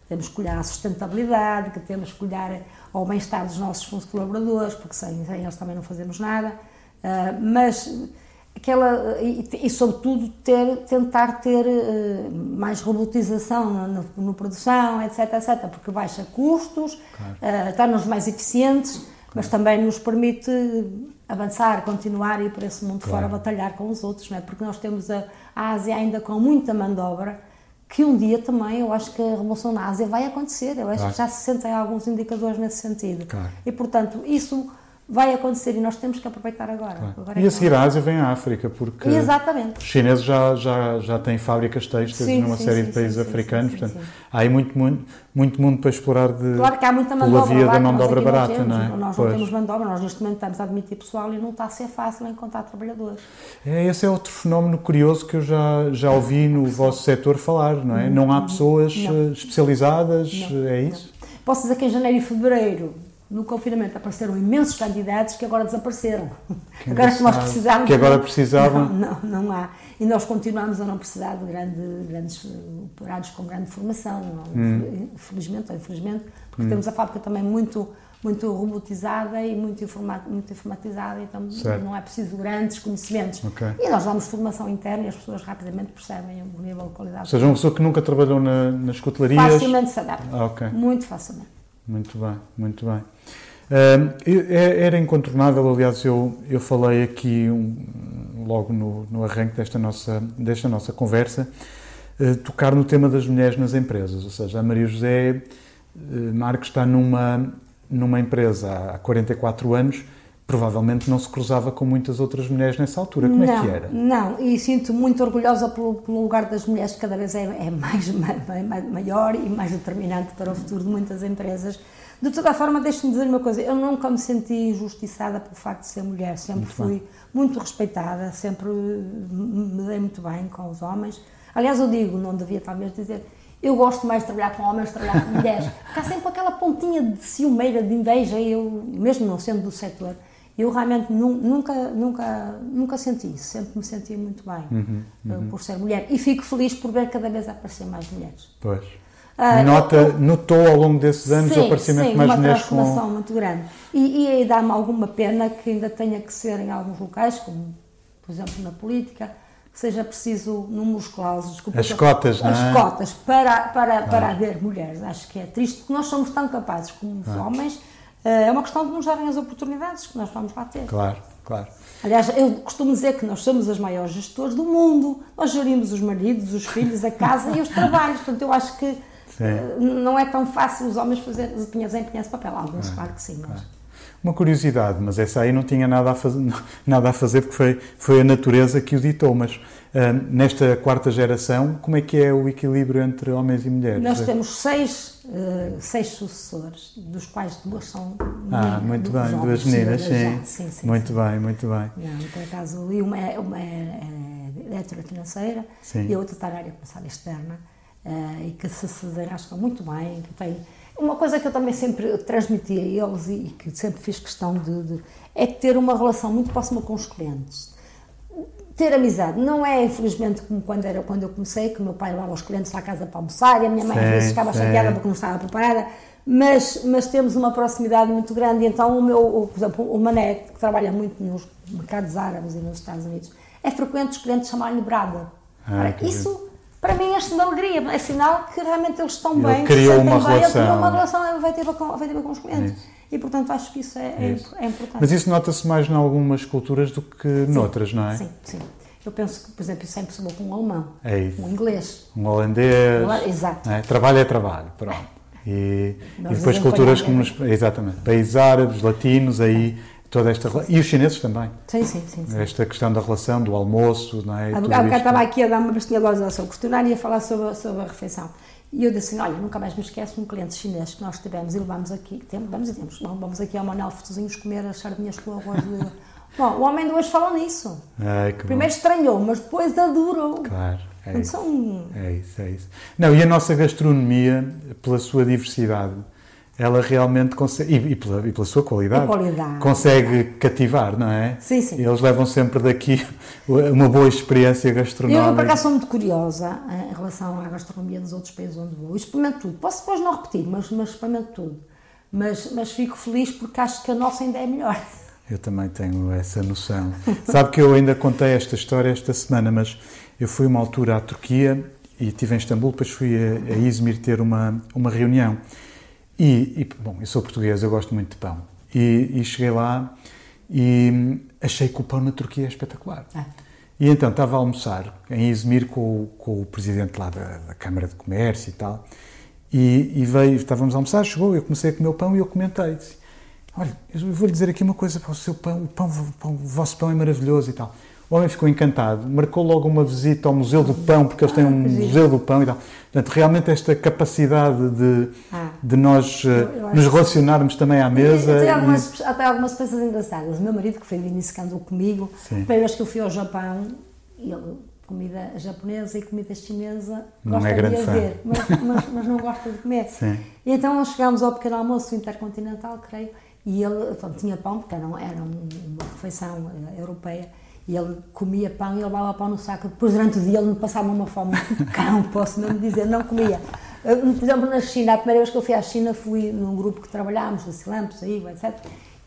Speaker 2: temos que olhar à sustentabilidade, que temos que olhar ao bem-estar dos nossos colaboradores, porque sem, sem eles também não fazemos nada. Ah, mas aquela e, e, sobretudo ter, tentar ter eh, mais robotização na, produção, etc, etc, porque baixa custos, ah, torna-nos mais eficientes, mas também nos permite avançar, continuar e para esse mundo
Speaker 1: Claro.
Speaker 2: fora batalhar com os outros, não é? Porque nós temos a, a Ásia ainda com muita mão de obra que um dia também eu acho que a revolução na Ásia vai acontecer. Eu acho claro. que já se sentem alguns indicadores nesse sentido. Claro. E, portanto, isso vai acontecer e nós temos que aproveitar agora. Claro. agora
Speaker 1: é e a seguir à Ásia vem a África, porque
Speaker 2: Exatamente.
Speaker 1: os chineses já, já, já têm fábricas têxteis numa sim, série sim, de países sim, africanos, portanto, há aí muito, muito, muito mundo para explorar de,
Speaker 2: claro que há muita mão obra
Speaker 1: via da mão de obra barata,
Speaker 2: não,
Speaker 1: não,
Speaker 2: é? Nós não temos mão de obra, nós neste momento estamos a admitir pessoal e não está a ser fácil encontrar trabalhadores.
Speaker 1: É, esse é outro fenómeno curioso que eu já, já ouvi no vosso setor falar, não é? Não há uhum. pessoas não. Eh, especializadas, não, é isso?
Speaker 2: Posso dizer que em janeiro e fevereiro no confinamento apareceram imensos candidatos que agora desapareceram.
Speaker 1: Que agora que nós precisávamos. Que agora precisavam.
Speaker 2: Não, não, não, há. E nós continuamos a não precisar de grande, grandes operários com grande formação, hum. infelizmente ou infelizmente, porque hum. temos a fábrica também muito muito robotizada e muito, muito informatizada, então certo. não é preciso grandes conhecimentos. Okay. E nós damos formação interna e as pessoas rapidamente percebem o nível de qualidade.
Speaker 1: Ou seja, uma pessoa que nunca trabalhou na, nas cotelarias...
Speaker 2: Facilmente se adapta. Ah, okay. Muito facilmente.
Speaker 1: Muito bem, muito bem. era incontornável, aliás, eu, eu falei aqui um, logo no, no arranque desta nossa, desta nossa conversa, uh, tocar no tema das mulheres nas empresas. Ou seja, a Maria José uh, Marques está numa, numa empresa há 44 anos, provavelmente não se cruzava com muitas outras mulheres nessa altura. Como
Speaker 2: não,
Speaker 1: é que era?
Speaker 2: Não, e sinto muito orgulhosa pelo, pelo lugar das mulheres, que cada vez é, é mais, mais, maior e mais determinante para o futuro de muitas empresas. De toda a forma, deixe-me dizer uma coisa: eu nunca me senti injustiçada pelo facto de ser mulher, sempre muito fui bem. muito respeitada, sempre me dei muito bem com os homens. Aliás, eu digo, não devia talvez dizer. Eu gosto mais de trabalhar com homens, de trabalhar com mulheres. Porque há sempre aquela pontinha de ciumeira, de inveja, eu, mesmo não sendo do setor, eu realmente nunca, nunca, nunca senti isso, sempre me senti muito bem uhum, eh, uhum. por ser mulher e fico feliz por ver cada vez aparecer mais mulheres.
Speaker 1: Pois. Uh, Nota, eu, notou ao longo desses anos sim, o aparecimento sim, de mais mulheres
Speaker 2: com... uma transformação muito grande. E, e aí dá-me alguma pena que ainda tenha que ser em alguns locais, como por exemplo na política, que seja preciso números clausos.
Speaker 1: As cotas,
Speaker 2: as é? cotas para, para, ah. para haver mulheres. Acho que é triste, porque nós somos tão capazes como os ah. homens eh, é uma questão de nos darem as oportunidades que nós vamos lá ter.
Speaker 1: Claro, claro.
Speaker 2: Aliás, eu costumo dizer que nós somos as maiores gestores do mundo. Nós gerimos os maridos, os filhos, a casa e os trabalhos. Portanto, eu acho que uh, não é tão fácil os homens fazerem empenhar esse papel. Alguns, ah, claro que sim, mas...
Speaker 1: Uma curiosidade, mas essa aí não tinha nada a fazer, nada a fazer porque foi, foi a natureza que o ditou, mas nesta quarta geração, como é que é o equilíbrio entre homens e mulheres?
Speaker 2: Nós temos seis, uh, seis sucessores, dos quais duas são
Speaker 1: Ah, muito bem, duas meninas, sim. sim, sim. Muito sim. bem, muito bem.
Speaker 2: Não, por acaso, e uma é, uma é, é diretora financeira sim. e a outra está na área comercial externa uh, e que se, desenrasca muito bem, que tem... Uma coisa que eu também sempre transmiti a eles e, e que sempre fiz questão de, de é ter uma relação muito próxima com os clientes ter amizade. Não é, infelizmente, como quando, era, quando eu comecei, que o meu pai levava os clientes à casa para almoçar e a minha mãe sim, às vezes ficava sim. chateada porque não estava preparada, mas, mas temos uma proximidade muito grande. Então, o meu, o, por exemplo, o Mané, que trabalha muito nos mercados árabes e nos Estados Unidos, é frequente os clientes chamarem-lhe Brada. Ah, isso, para mim, é de alegria, é sinal que realmente eles estão
Speaker 1: Ele
Speaker 2: bem,
Speaker 1: criou uma bem, relação.
Speaker 2: criou uma relação efetiva com, efetiva com os clientes. E, portanto, acho que isso é, é, é importante.
Speaker 1: Mas isso nota-se mais em algumas culturas do que sim, noutras, não é?
Speaker 2: Sim, sim. Eu penso que, por exemplo, isso é impossível com um alemão,
Speaker 1: é
Speaker 2: um inglês.
Speaker 1: Um holandês.
Speaker 2: Exato.
Speaker 1: É? Trabalho é trabalho, pronto. E, e depois culturas como nos, exatamente, países árabes, latinos, aí toda esta e os chineses também.
Speaker 2: Sim, sim, sim. sim.
Speaker 1: Esta questão da relação, do almoço, não é?
Speaker 2: Há bocado estava aqui a dar uma pastilha ao seu questionário e a falar sobre, sobre a refeição. E eu disse assim, olha, nunca mais me esqueço um cliente chinês que nós tivemos e levamos aqui, temos, vamos e temos, vamos aqui ao Manuel Fotozinhos comer as sardinhas com arroz de... Bom, o homem de hoje falou nisso.
Speaker 1: Ai,
Speaker 2: Primeiro bom. estranhou, mas depois adorou.
Speaker 1: Claro. É isso. São... é isso, é isso. Não, e a nossa gastronomia, pela sua diversidade, ela realmente consegue, e, e, pela, e pela sua qualidade,
Speaker 2: qualidade,
Speaker 1: consegue cativar, não é?
Speaker 2: Sim, sim.
Speaker 1: Eles levam sempre daqui uma boa experiência gastronómica.
Speaker 2: Eu, por acaso, sou muito curiosa em relação à gastronomia dos outros países onde vou. Experimento tudo. Posso depois não repetir, mas, mas experimento tudo. Mas, mas fico feliz porque acho que a nossa ainda é melhor.
Speaker 1: Eu também tenho essa noção. Sabe que eu ainda contei esta história esta semana, mas eu fui uma altura à Turquia e estive em Istambul, depois fui a, a Izmir ter uma, uma reunião. E, e, bom, eu sou português, eu gosto muito de pão. E, e cheguei lá e achei que o pão na Turquia é espetacular. Ah. E então estava a almoçar em Izmir com, com o presidente lá da, da, Câmara de Comércio e tal. E, e, veio, estávamos a almoçar, chegou, eu comecei a comer o pão e eu comentei. Disse, Olha, eu vou-lhe dizer aqui uma coisa para o seu pão, o pão, o pão, o vosso pão é maravilhoso e tal. O homem ficou encantado, marcou logo uma visita ao Museu do Pão, porque eles têm um ah, Museu do Pão e tal. Portanto, realmente esta capacidade de, ah, de nós eu nos relacionarmos também à mesa.
Speaker 2: Até algumas, e... até algumas coisas engraçadas. O meu marido, que foi que andou comigo, a primeira vez que eu fui ao Japão, ele comida japonesa e comida chinesa
Speaker 1: não gosta é grande de ver,
Speaker 2: mas, mas, mas, não gosta de comer. Sim. E então chegámos ao pequeno almoço intercontinental, creio, e ele então, tinha pão, porque era, era uma refeição eh, europeia, e ele comia pão e ele levava pão no saco. Depois, durante o dia, ele me passava uma fome cão, posso mesmo dizer, não comia. Por exemplo, na China, a primeira vez que eu fui à China, fui num grupo que trabalhámos, da Silampos, aí, etc.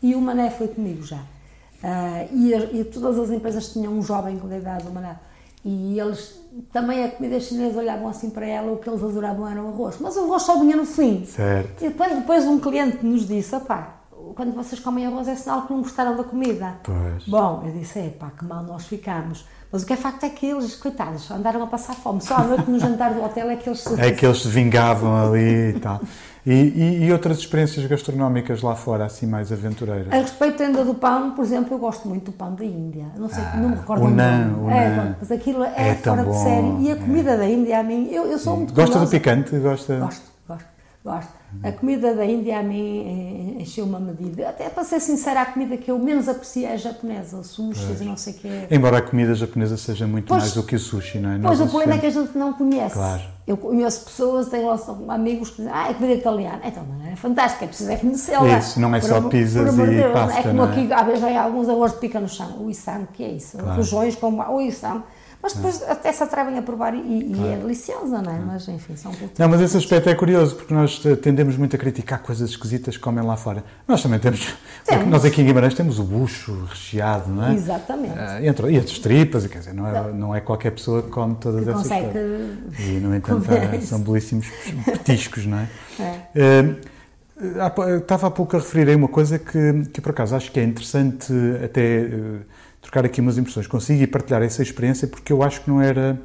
Speaker 2: E o Mané foi comigo já. Uh, e, e, todas as empresas tinham um jovem com a idade do Mané. E eles, também a comida chinesa, olhavam assim para ela, o que eles adoravam era o arroz. Mas o arroz só vinha no fim.
Speaker 1: Certo.
Speaker 2: E depois, depois um cliente nos disse, pá, quando vocês comem arroz é sinal que não gostaram da comida.
Speaker 1: Pois.
Speaker 2: Bom, eu disse, é pá, que mal nós ficamos. Mas o que é facto é que eles, coitados, andaram a passar fome. Só à noite no jantar do hotel é que eles se...
Speaker 1: É que eles se vingavam ali e tal. E, e, e, outras experiências gastronómicas lá fora, assim mais aventureiras?
Speaker 2: A respeito ainda do pão, por exemplo, eu gosto muito do pão da Índia. Não sei, ah, não me recordo
Speaker 1: o nan, o
Speaker 2: é, nan. Mas aquilo é, é fora de série. E a comida é. da Índia, a mim, eu, eu sou muito
Speaker 1: Gosta curiosa. do picante? Gosta?
Speaker 2: Gosto, gosto. A comida da Índia a mim encheu uma medida. Até para ser sincera, a comida que eu menos aprecio é a japonesa, o e não sei o que
Speaker 1: Embora a comida japonesa seja muito pois, mais do que o sushi, não é?
Speaker 2: Pois, Nós o problema é que a gente não conhece. Claro. Eu conheço pessoas, tenho amigos que dizem, ah, é comida italiana. Então, é fantástica, é preciso é conhecê-la.
Speaker 1: Isso, não é por, só pizzas e Deus, pasta,
Speaker 2: É como é? aqui, às vezes, há alguns arroz de pica no chão. O isam, que é isso? Claro. Rojões como o isam mas depois é. até se atrevem a provar e, e é deliciosa, não é? Mas enfim, são poucos.
Speaker 1: Não, mas esse aspecto é curioso, porque nós tendemos muito a criticar coisas esquisitas que comem lá fora. Nós também temos, temos. nós aqui em Guimarães temos o bucho recheado, não é?
Speaker 2: Exatamente. Uh,
Speaker 1: entre, e as tripas, quer dizer, não é, não é qualquer pessoa que come todas que essas coisas. E, no entanto, são belíssimos petiscos, não é? é. Uh, estava há pouco a referir aí uma coisa que, que, por acaso, acho que é interessante até trocar aqui umas impressões consigo e partilhar essa experiência, porque eu acho que não era,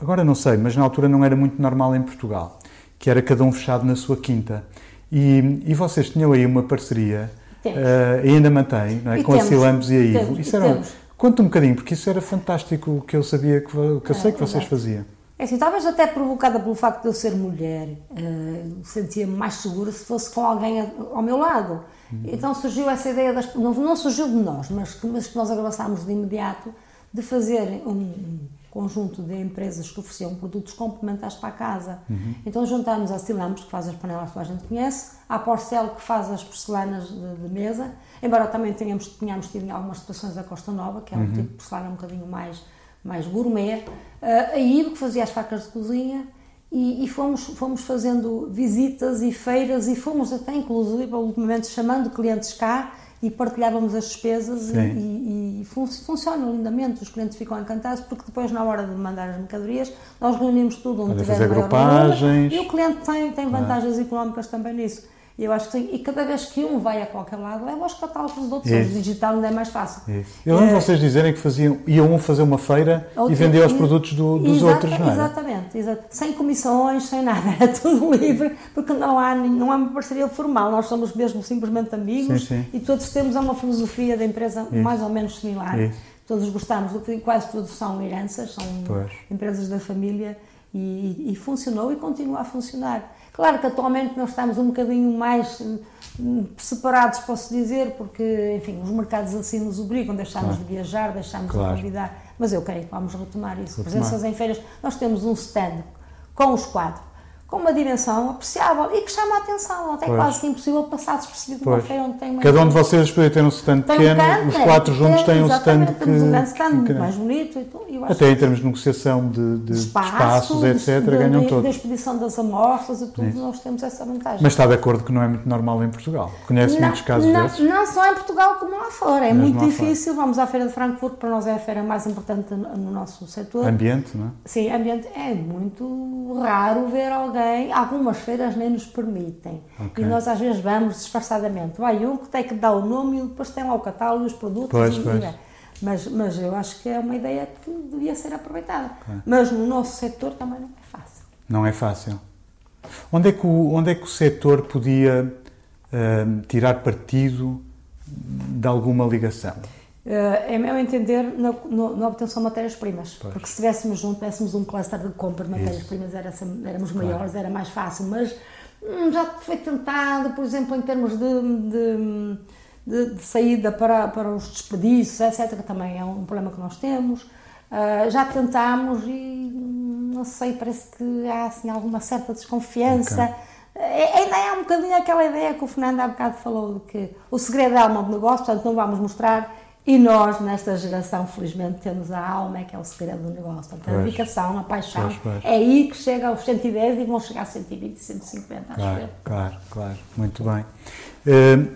Speaker 1: agora não sei, mas na altura não era muito normal em Portugal, que era cada um fechado na sua quinta. E, e vocês tinham aí uma parceria, uh, e ainda mantém, não é? com temos, a Silambos e a Ivo. Temos, isso era, conta um bocadinho, porque isso era fantástico, o que eu sabia, que, que eu sei que vocês faziam.
Speaker 2: É assim, talvez até provocada pelo facto de eu ser mulher, uh, sentia-me mais segura se fosse com alguém ao meu lado. Uhum. Então surgiu essa ideia, das, não, não, surgiu de nós, mas que, mas que nós abraçámos de imediato, de fazer um conjunto de empresas que ofereciam produtos complementares para a casa. Uhum. Então juntámos a Silambos, que faz as panelas que a gente conhece, a Porcel, que faz as porcelanas de, de mesa, embora também tenhamos, tenhamos tido algumas situações da Costa Nova, que é um uhum. tipo de porcelana um bocadinho mais mais gourmet, uh, a ir, que fazia as facas de cozinha, e, e, fomos, fomos fazendo visitas e feiras, e fomos até, inclusive, ultimamente chamando clientes cá, e partilhávamos as despesas e, e, e fun funciona lindamente, os clientes ficam encantados porque depois na hora de mandar as mercadorias nós reunimos tudo onde tiver
Speaker 1: maior grupagens.
Speaker 2: e o cliente tem, tem vantagens ah. económicas também nisso. E eu acho que. E cada vez que um vai a qualquer lado, leva os catálogos dos outros. O digital ainda é mais fácil.
Speaker 1: Isso. Eu lembro é... vocês dizerem que faziam, iam um fazer uma feira Outro, e vender os produtos do, dos exata, outros, não é?
Speaker 2: Exatamente, exatamente. Sem comissões, sem nada. Era tudo livre, porque não há, não há uma parceria formal. Nós somos mesmo simplesmente amigos sim, sim. e todos temos uma filosofia da empresa Isso. mais ou menos similar. Isso. Todos gostamos quase todos são heranças, são pois. empresas da família e, e funcionou e continua a funcionar. Claro que atualmente nós estamos um bocadinho mais hum, separados, posso dizer, porque, enfim, os mercados assim nos obrigam, deixamos claro. de viajar, deixamos claro. de convidar, mas eu creio que vamos retomar isso. Retomar. Presenças em feiras, nós temos um stand com os quadros com uma dimensão apreciável e que chama a atenção. Até pois. quase que impossível passar despercebido numa feira onde tem uma.
Speaker 1: Cada um de vocês podia ter um stand pequeno, um os quatro é, juntos têm um stand que.
Speaker 2: Temos um grande stand, muito mais bonito. E tudo,
Speaker 1: Até em termos de negociação de, de espaços, de, etc., de, ganham de, todos.
Speaker 2: Da expedição das amostras e tudo, Isso. nós temos essa vantagem.
Speaker 1: Mas está de acordo que não é muito normal em Portugal? Conhece não, muitos casos
Speaker 2: não,
Speaker 1: desses?
Speaker 2: Não só em Portugal como lá fora. É Mesmo muito difícil. Fora. Vamos à Feira de Frankfurt, para nós é a feira mais importante no nosso setor.
Speaker 1: Ambiente, não é?
Speaker 2: Sim, ambiente. É muito raro ver alguém, algumas feiras nem nos permitem. Okay. E nós às vezes vamos disfarçadamente. Vai um que tem que dar o nome e depois tem lá o catálogo e os produtos.
Speaker 1: Pois,
Speaker 2: e,
Speaker 1: pois.
Speaker 2: E, Mas, mas eu acho que é uma ideia que devia ser aproveitada. Mas no nosso setor também não é fácil.
Speaker 1: Não é fácil. Onde é que o, onde é que o setor podia uh, tirar partido de alguma ligação?
Speaker 2: Uh, é meu entender na, na, na obtenção de matérias-primas. Porque se estivéssemos junto, tivéssemos um cluster de compra de matérias-primas, era, éramos maiores, claro. era mais fácil. Mas hum, já foi tentado, por exemplo, em termos de, de, de, de, saída para, para os desperdícios, etc., que também é um problema que nós temos. Uh, já tentámos e hum, não sei, parece que há assim, alguma certa desconfiança. Okay. É, ainda é um bocadinho aquela ideia que o Fernando há bocado falou de que o segredo é a alma do negócio, portanto não vamos mostrar e nós, nesta geração, felizmente, temos a alma, é que é o segredo do negócio. Portanto, a dedicação, a paixão, pois, pois. é aí que chega aos 110 e vão chegar a 120, 150,
Speaker 1: claro, acho Claro, claro, muito bem. Uh,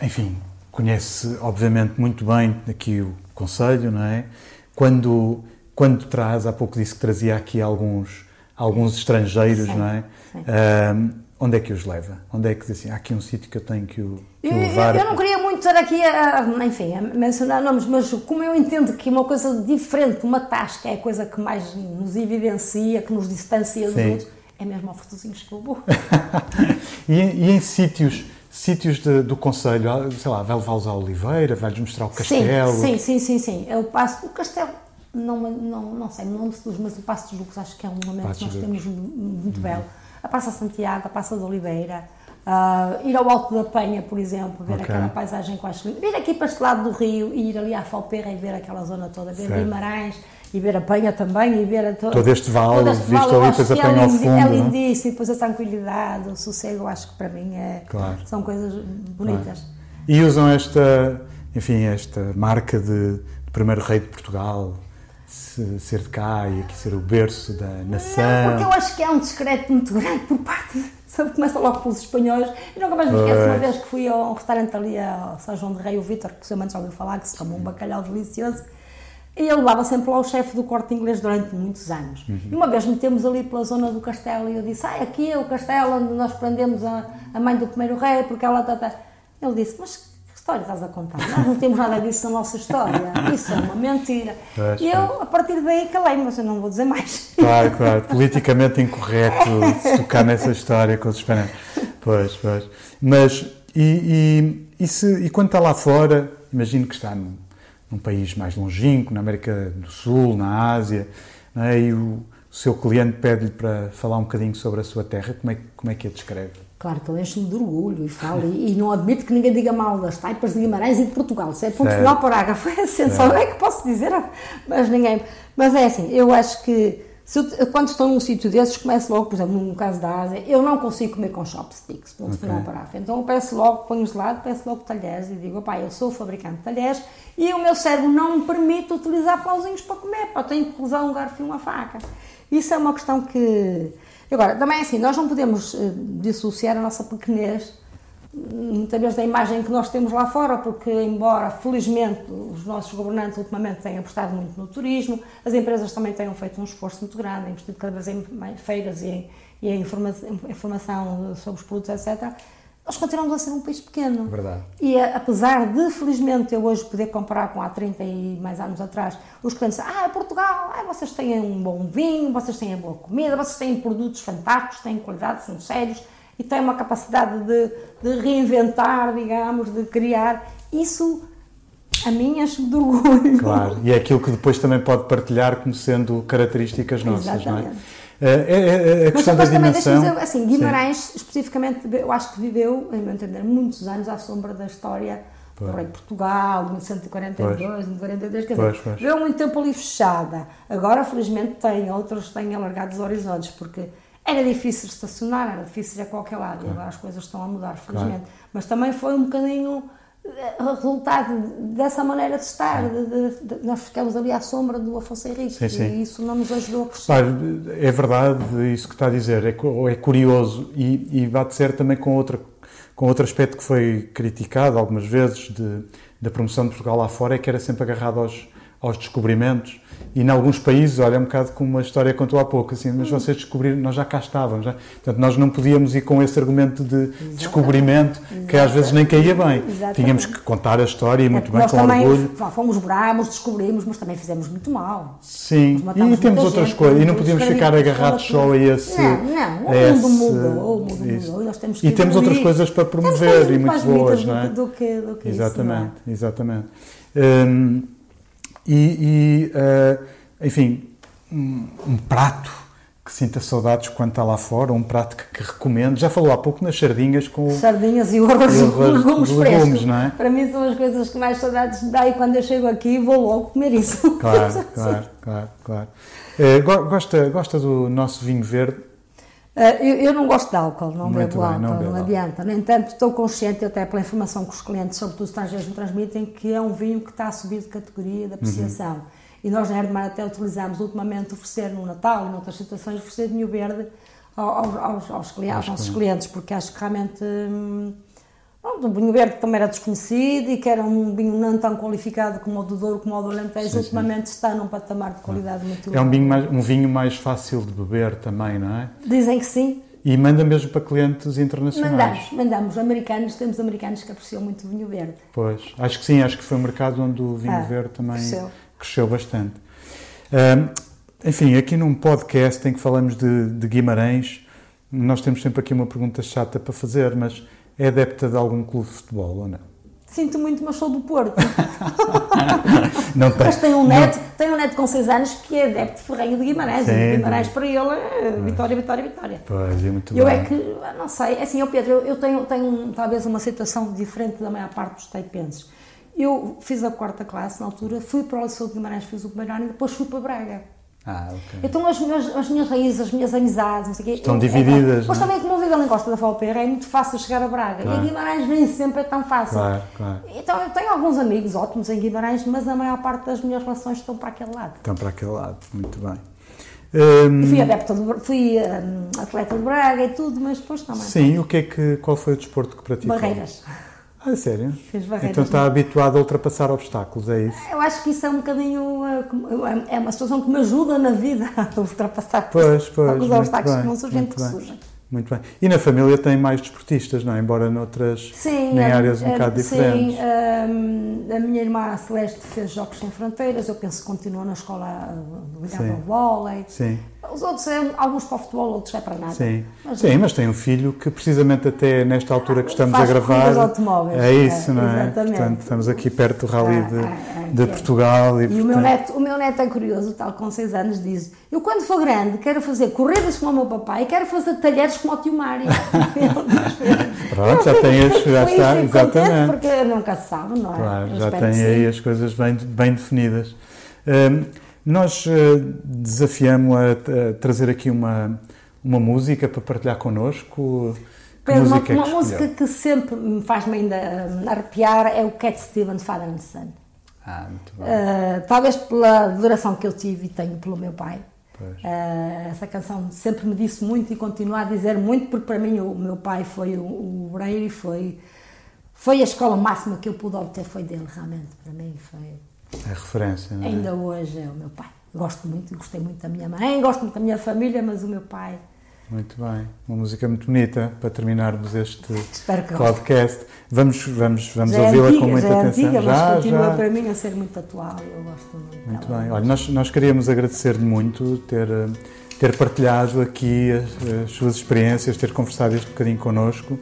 Speaker 1: enfim, conhece, obviamente, muito bem aqui o Conselho, não é? Quando, quando traz, há pouco disse que trazia aqui alguns, alguns estrangeiros, sim, não é? Uh, onde é que os leva? Onde é que diz assim, há aqui um sítio que eu tenho que o, que levar?
Speaker 2: Eu, eu, não queria muito estar aqui a, enfim, a mencionar nomes, mas como eu entendo que uma coisa diferente, uma tasca é a coisa que mais nos evidencia, que nos distancia dos Sim. outros, é mesmo ao Fortozinhos que eu vou.
Speaker 1: e, e, em sítios, sítios de, do Conselho, sei lá, vai levá-los à Oliveira, vai-lhes mostrar o castelo?
Speaker 2: Sim, sim, sim, sim, Eu passo, o castelo, não, não, não sei, não se mas o Passo dos Lucas acho que é um momento que nós temos muito uhum. belo a Praça Santiago, a Praça de Oliveira, uh, ir ao Alto da Penha, por exemplo, ver okay. aquela paisagem com as vir aqui para este lado do rio e ir ali à Falperra e ver aquela zona toda, ver certo. Guimarães e ver a Penha também e ver a to
Speaker 1: todo este vale, todo este visto vale, ali, depois a Penha é ao fundo. É
Speaker 2: lindíssimo, e depois a tranquilidade, o sossego, acho que para mim é, claro. são coisas bonitas. Claro.
Speaker 1: E usam esta, enfim, esta marca de primeiro rei de Portugal, ser de cá e aqui ser o berço da nação. Não,
Speaker 2: porque eu acho que é um discreto muito grande por parte. Sabe, começa logo pelos espanhóis. E nunca mais me esqueço uma vez que fui a um restaurante ali a São João de Rei, o Vítor, que o já ouviu falar, que se tomou um bacalhau delicioso. E ele levava sempre lá o chefe do corte inglês durante muitos anos. Uhum. E uma vez metemos ali pela zona do castelo e eu disse: Ah, aqui é o castelo onde nós prendemos a, a mãe do primeiro rei, porque ela. Tá, tá. Ele disse: Mas história estás a contar? Nós não temos nada disso na nossa história. Isso é uma mentira. Pois, e eu, a partir daí, calei, mas eu não vou dizer mais.
Speaker 1: Claro, claro. Politicamente incorreto tocar nessa história com os espanhóis. Pois, pois. Mas, e, e, e, se, e quando está lá fora, imagino que está num, num país mais longínquo, na América do Sul, na Ásia, é? e o, o seu cliente pede-lhe para falar um bocadinho sobre a sua terra, como é, como é que a descreve?
Speaker 2: Claro que ele enche-me de orgulho e fala, e, e, não admito que ninguém diga mal das taipas de Guimarães e de Portugal. Se é ponto final para foi assim, só é que posso dizer, mas ninguém. Mas é assim, eu acho que eu, quando estou num sítio desses, começo logo, por exemplo, no caso da Ásia, eu não consigo comer com chopsticks, ponto okay. final para Então eu peço logo, ponho-os de lado, peço logo talheres e digo, pá, eu sou fabricante de talheres e o meu cérebro não me permite utilizar pauzinhos para comer, pá, tenho que usar um garfo e uma faca. Isso é uma questão que Agora, também é assim, nós não podemos uh, dissociar a nossa pequenez muitas vezes da imagem que nós temos lá fora, porque embora felizmente os nossos governantes ultimamente tenham apostado muito no turismo, as empresas também tenham feito um esforço muito grande, investido cada vez em feiras e em, em informação sobre os produtos, etc nós continuamos a ser um país pequeno.
Speaker 1: Verdade.
Speaker 2: E apesar de, felizmente, eu hoje poder comparar com há 30 e mais anos atrás, os clientes dizem, ah, Portugal, ah, vocês têm um bom vinho, vocês têm boa comida, vocês têm produtos fantásticos, têm qualidade, são sérios e têm uma capacidade de, de reinventar, digamos, de criar. Isso a mim acho de orgulho.
Speaker 1: Claro, e é aquilo que depois também pode partilhar como sendo características nossas, Exatamente. não é? É, é, é a questão mas, da dimensão.
Speaker 2: Dizer, assim, Guimarães, Sim. especificamente, eu acho que viveu, em meu entender, muitos anos à sombra da história do rei de Portugal, de 1142, de 1143, quer pois, dizer, viveu muito tempo ali fechada. Agora, felizmente, tem, outros têm alargado os horizontes, porque era difícil estacionar, era difícil ir a qualquer lado, claro. agora as coisas estão a mudar, felizmente. Claro. Mas também foi um bocadinho resultado dessa maneira de estar. De, de, de, nós ficamos ali à sombra do Afonso Henrique sim, sim. e isso não nos ajudou a crescer.
Speaker 1: é verdade isso que está a dizer, é, é curioso e, e bate certo também com, outra, com outro aspecto que foi criticado algumas vezes de, da promoção de Portugal lá fora, é que era sempre agarrado aos, aos descobrimentos. E em alguns países, olha, é um bocado como a história contou há pouco, assim, mas vocês descobriram, nós já cá estávamos. Já. Portanto, nós não podíamos ir com esse argumento de Exatamente. descobrimento, Exatamente. que às vezes nem caía bem. Exatamente. Tínhamos que contar a história e é muito bem, com
Speaker 2: também
Speaker 1: orgulho.
Speaker 2: Fomos bravos, descobrimos, mas também fizemos muito mal.
Speaker 1: Sim, e temos outras gente, coisas. E não podíamos ficar agarrados só a esse.
Speaker 2: Não, não, o esse, mundo mudou, o mundo mudou. E, nós temos que
Speaker 1: e temos outras coisas para promover e muito boas, não é?
Speaker 2: Do que, do que
Speaker 1: exatamente,
Speaker 2: isso, é?
Speaker 1: exatamente. Hum, e, e uh, enfim, um, um, prato que sinta saudades quando está lá fora, um prato que, que recomendo. Já falou há pouco nas sardinhas com
Speaker 2: Sardinhas e o arroz de legumes frescos. É? Para mim são as coisas que mais saudades dá e quando eu chego aqui vou logo comer isso.
Speaker 1: Claro, claro, claro, claro. Uh, gosta, gosta do nosso vinho verde?
Speaker 2: Uh, eu, eu, não gosto de álcool, não Muito bebo bem, álcool, não, não adianta. No entanto, estou consciente, até pela informação que os clientes, sobretudo os estrangeiros, me transmitem, que é um vinho que está a subir de categoria de apreciação. Uhum. E nós na Herdemar até utilizamos ultimamente oferecer no Natal e noutras situações, oferecer vinho verde aos, aos, aos, clientes, aos nossos clientes, porque acho que realmente. Hum, o vinho verde também era desconhecido e que era um vinho não tão qualificado como o do Douro, como o do Alentejo, ultimamente sim. está num patamar de qualidade muito
Speaker 1: É um vinho, mais, um vinho mais fácil de beber também, não é?
Speaker 2: Dizem que sim.
Speaker 1: E manda mesmo para clientes internacionais?
Speaker 2: Mandamos, mandamos. Americanos, temos americanos que apreciam muito o vinho verde.
Speaker 1: Pois, acho que sim, acho que foi um mercado onde o vinho ah, verde também cresceu, cresceu bastante. Uh, enfim, aqui num podcast em que falamos de, de Guimarães, nós temos sempre aqui uma pergunta chata para fazer, mas é adepta de algum clube de futebol ou não?
Speaker 2: Sinto muito, mas sou do Porto.
Speaker 1: não tem.
Speaker 2: Mas tem um neto, não. tem um neto com 6 anos que é adepto de Ferreira de Guimarães. Sim, e Guimarães para ele é vitória, vitória, vitória.
Speaker 1: Pois, é muito
Speaker 2: Eu
Speaker 1: bem.
Speaker 2: é que, não sei, é assim, eu Pedro, eu, eu tenho, tenho talvez uma situação diferente da maior parte dos taipenses. Eu fiz a quarta classe na altura, fui para o Liceu de Guimarães, fiz o primeiro ano e depois fui para Braga.
Speaker 1: Ah, okay.
Speaker 2: Então as minhas, as minhas raízes, as minhas amizades, não sei o quê.
Speaker 1: Estão eu, divididas. É,
Speaker 2: mas também, como eu vivo ali em Costa da Valpera, é muito fácil chegar a Braga. Claro. E Guimarães nem sempre é tão fácil.
Speaker 1: Claro, claro.
Speaker 2: Então eu tenho alguns amigos ótimos em Guimarães, mas a maior parte das minhas relações estão para aquele lado.
Speaker 1: Estão para aquele lado, muito bem. Um...
Speaker 2: Fui adepta, de, fui um, atleta de Braga e tudo, mas depois também.
Speaker 1: Sim, o que é que, qual foi o desporto que praticou?
Speaker 2: Barreiras.
Speaker 1: Ah, sério? Então está habituado a ultrapassar obstáculos, é isso?
Speaker 2: Eu acho que isso é um bocadinho. É uma situação que me ajuda na vida a ultrapassar
Speaker 1: pois, pois,
Speaker 2: os obstáculos bem, que não surgem porque surgem.
Speaker 1: Muito bem. E na família tem mais desportistas, não é? Embora noutras sim, em áreas um é, bocado diferentes.
Speaker 2: Sim, hum, a minha irmã Celeste fez Jogos Sem Fronteiras, eu penso que continua na escola ligada ao vôlei.
Speaker 1: Sim.
Speaker 2: Os outros, é, alguns para o futebol, outros é para nada.
Speaker 1: Sim, mas, Sim, mas tem um filho que precisamente até nesta altura que estamos a gravar.
Speaker 2: automóveis.
Speaker 1: É isso, é, não é? Exatamente. Portanto, estamos aqui perto do Rally de, é, de Portugal.
Speaker 2: E,
Speaker 1: e portanto...
Speaker 2: o, meu neto, o meu neto é curioso, tal com 6 anos, diz: Eu quando for grande quero fazer corridas como o meu papai e quero fazer talheres como o tio Mário.
Speaker 1: Pronto, já tem as. Já está, exatamente.
Speaker 2: Porque nunca se sabe, não é?
Speaker 1: Claro, já tem aí as coisas bem, bem definidas. Um, nós uh, desafiamos a, a, trazer aqui uma, uma música para partilhar connosco.
Speaker 2: Que Pedro, música uma, é que uma música que sempre me faz-me ainda uh, arrepiar é o Cat Stevens Father and Son.
Speaker 1: Ah, muito bom.
Speaker 2: Uh, talvez pela adoração que eu tive e tenho pelo meu pai. Uh, essa canção sempre me disse muito e continua a dizer muito, porque para mim o meu pai foi o, o e foi, foi a escola máxima que eu pude obter, foi dele realmente. Para mim foi
Speaker 1: é referência, não é?
Speaker 2: Ainda hoje é o meu pai. Gosto muito, gostei muito da minha mãe, gosto muito da minha família, mas o meu pai.
Speaker 1: Muito bem, uma música muito bonita para terminarmos este podcast. Vamos, vamos, vamos é ouvi-la com muita
Speaker 2: já é
Speaker 1: atenção.
Speaker 2: Antiga,
Speaker 1: já,
Speaker 2: mas continua já. para mim a ser muito atual. Eu gosto muito.
Speaker 1: Muito bem. Olha, nós, nós queríamos agradecer-lhe muito ter, ter partilhado aqui as, as, suas experiências, ter conversado este bocadinho connosco.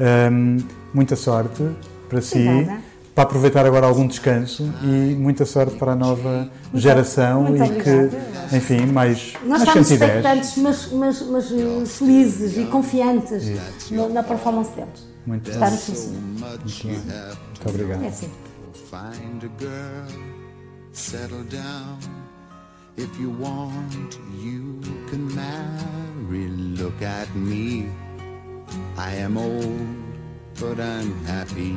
Speaker 1: Um, muita sorte para si. Obrigada para aproveitar agora algum descanso e muita sorte para a nova muito, geração muito e que, enfim, mais
Speaker 2: Nós
Speaker 1: mais
Speaker 2: estamos expectantes, mas, mas, mas eh, felizes e confiantes no, na performance deles.
Speaker 1: Muito
Speaker 2: Estamos sim.
Speaker 1: Muito, muito obrigado.
Speaker 2: É assim. If you want, you can marry. Look at me. I am old, but I'm happy.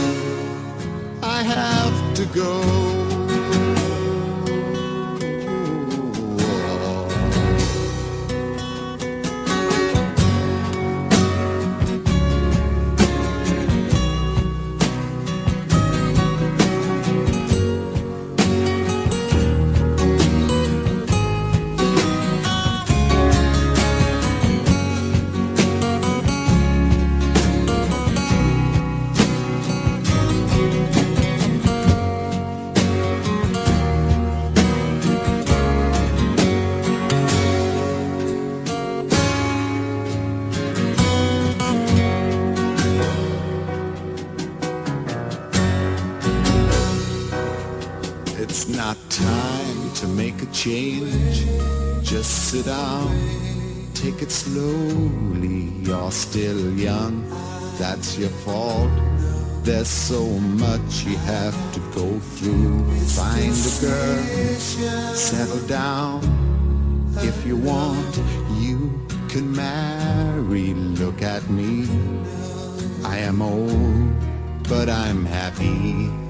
Speaker 3: have to go. Take it slowly. You're still young, that's your fault. There's so much you have to go through. Find a girl, settle down. If you want, you can marry. Look at me. I am old, but I'm happy.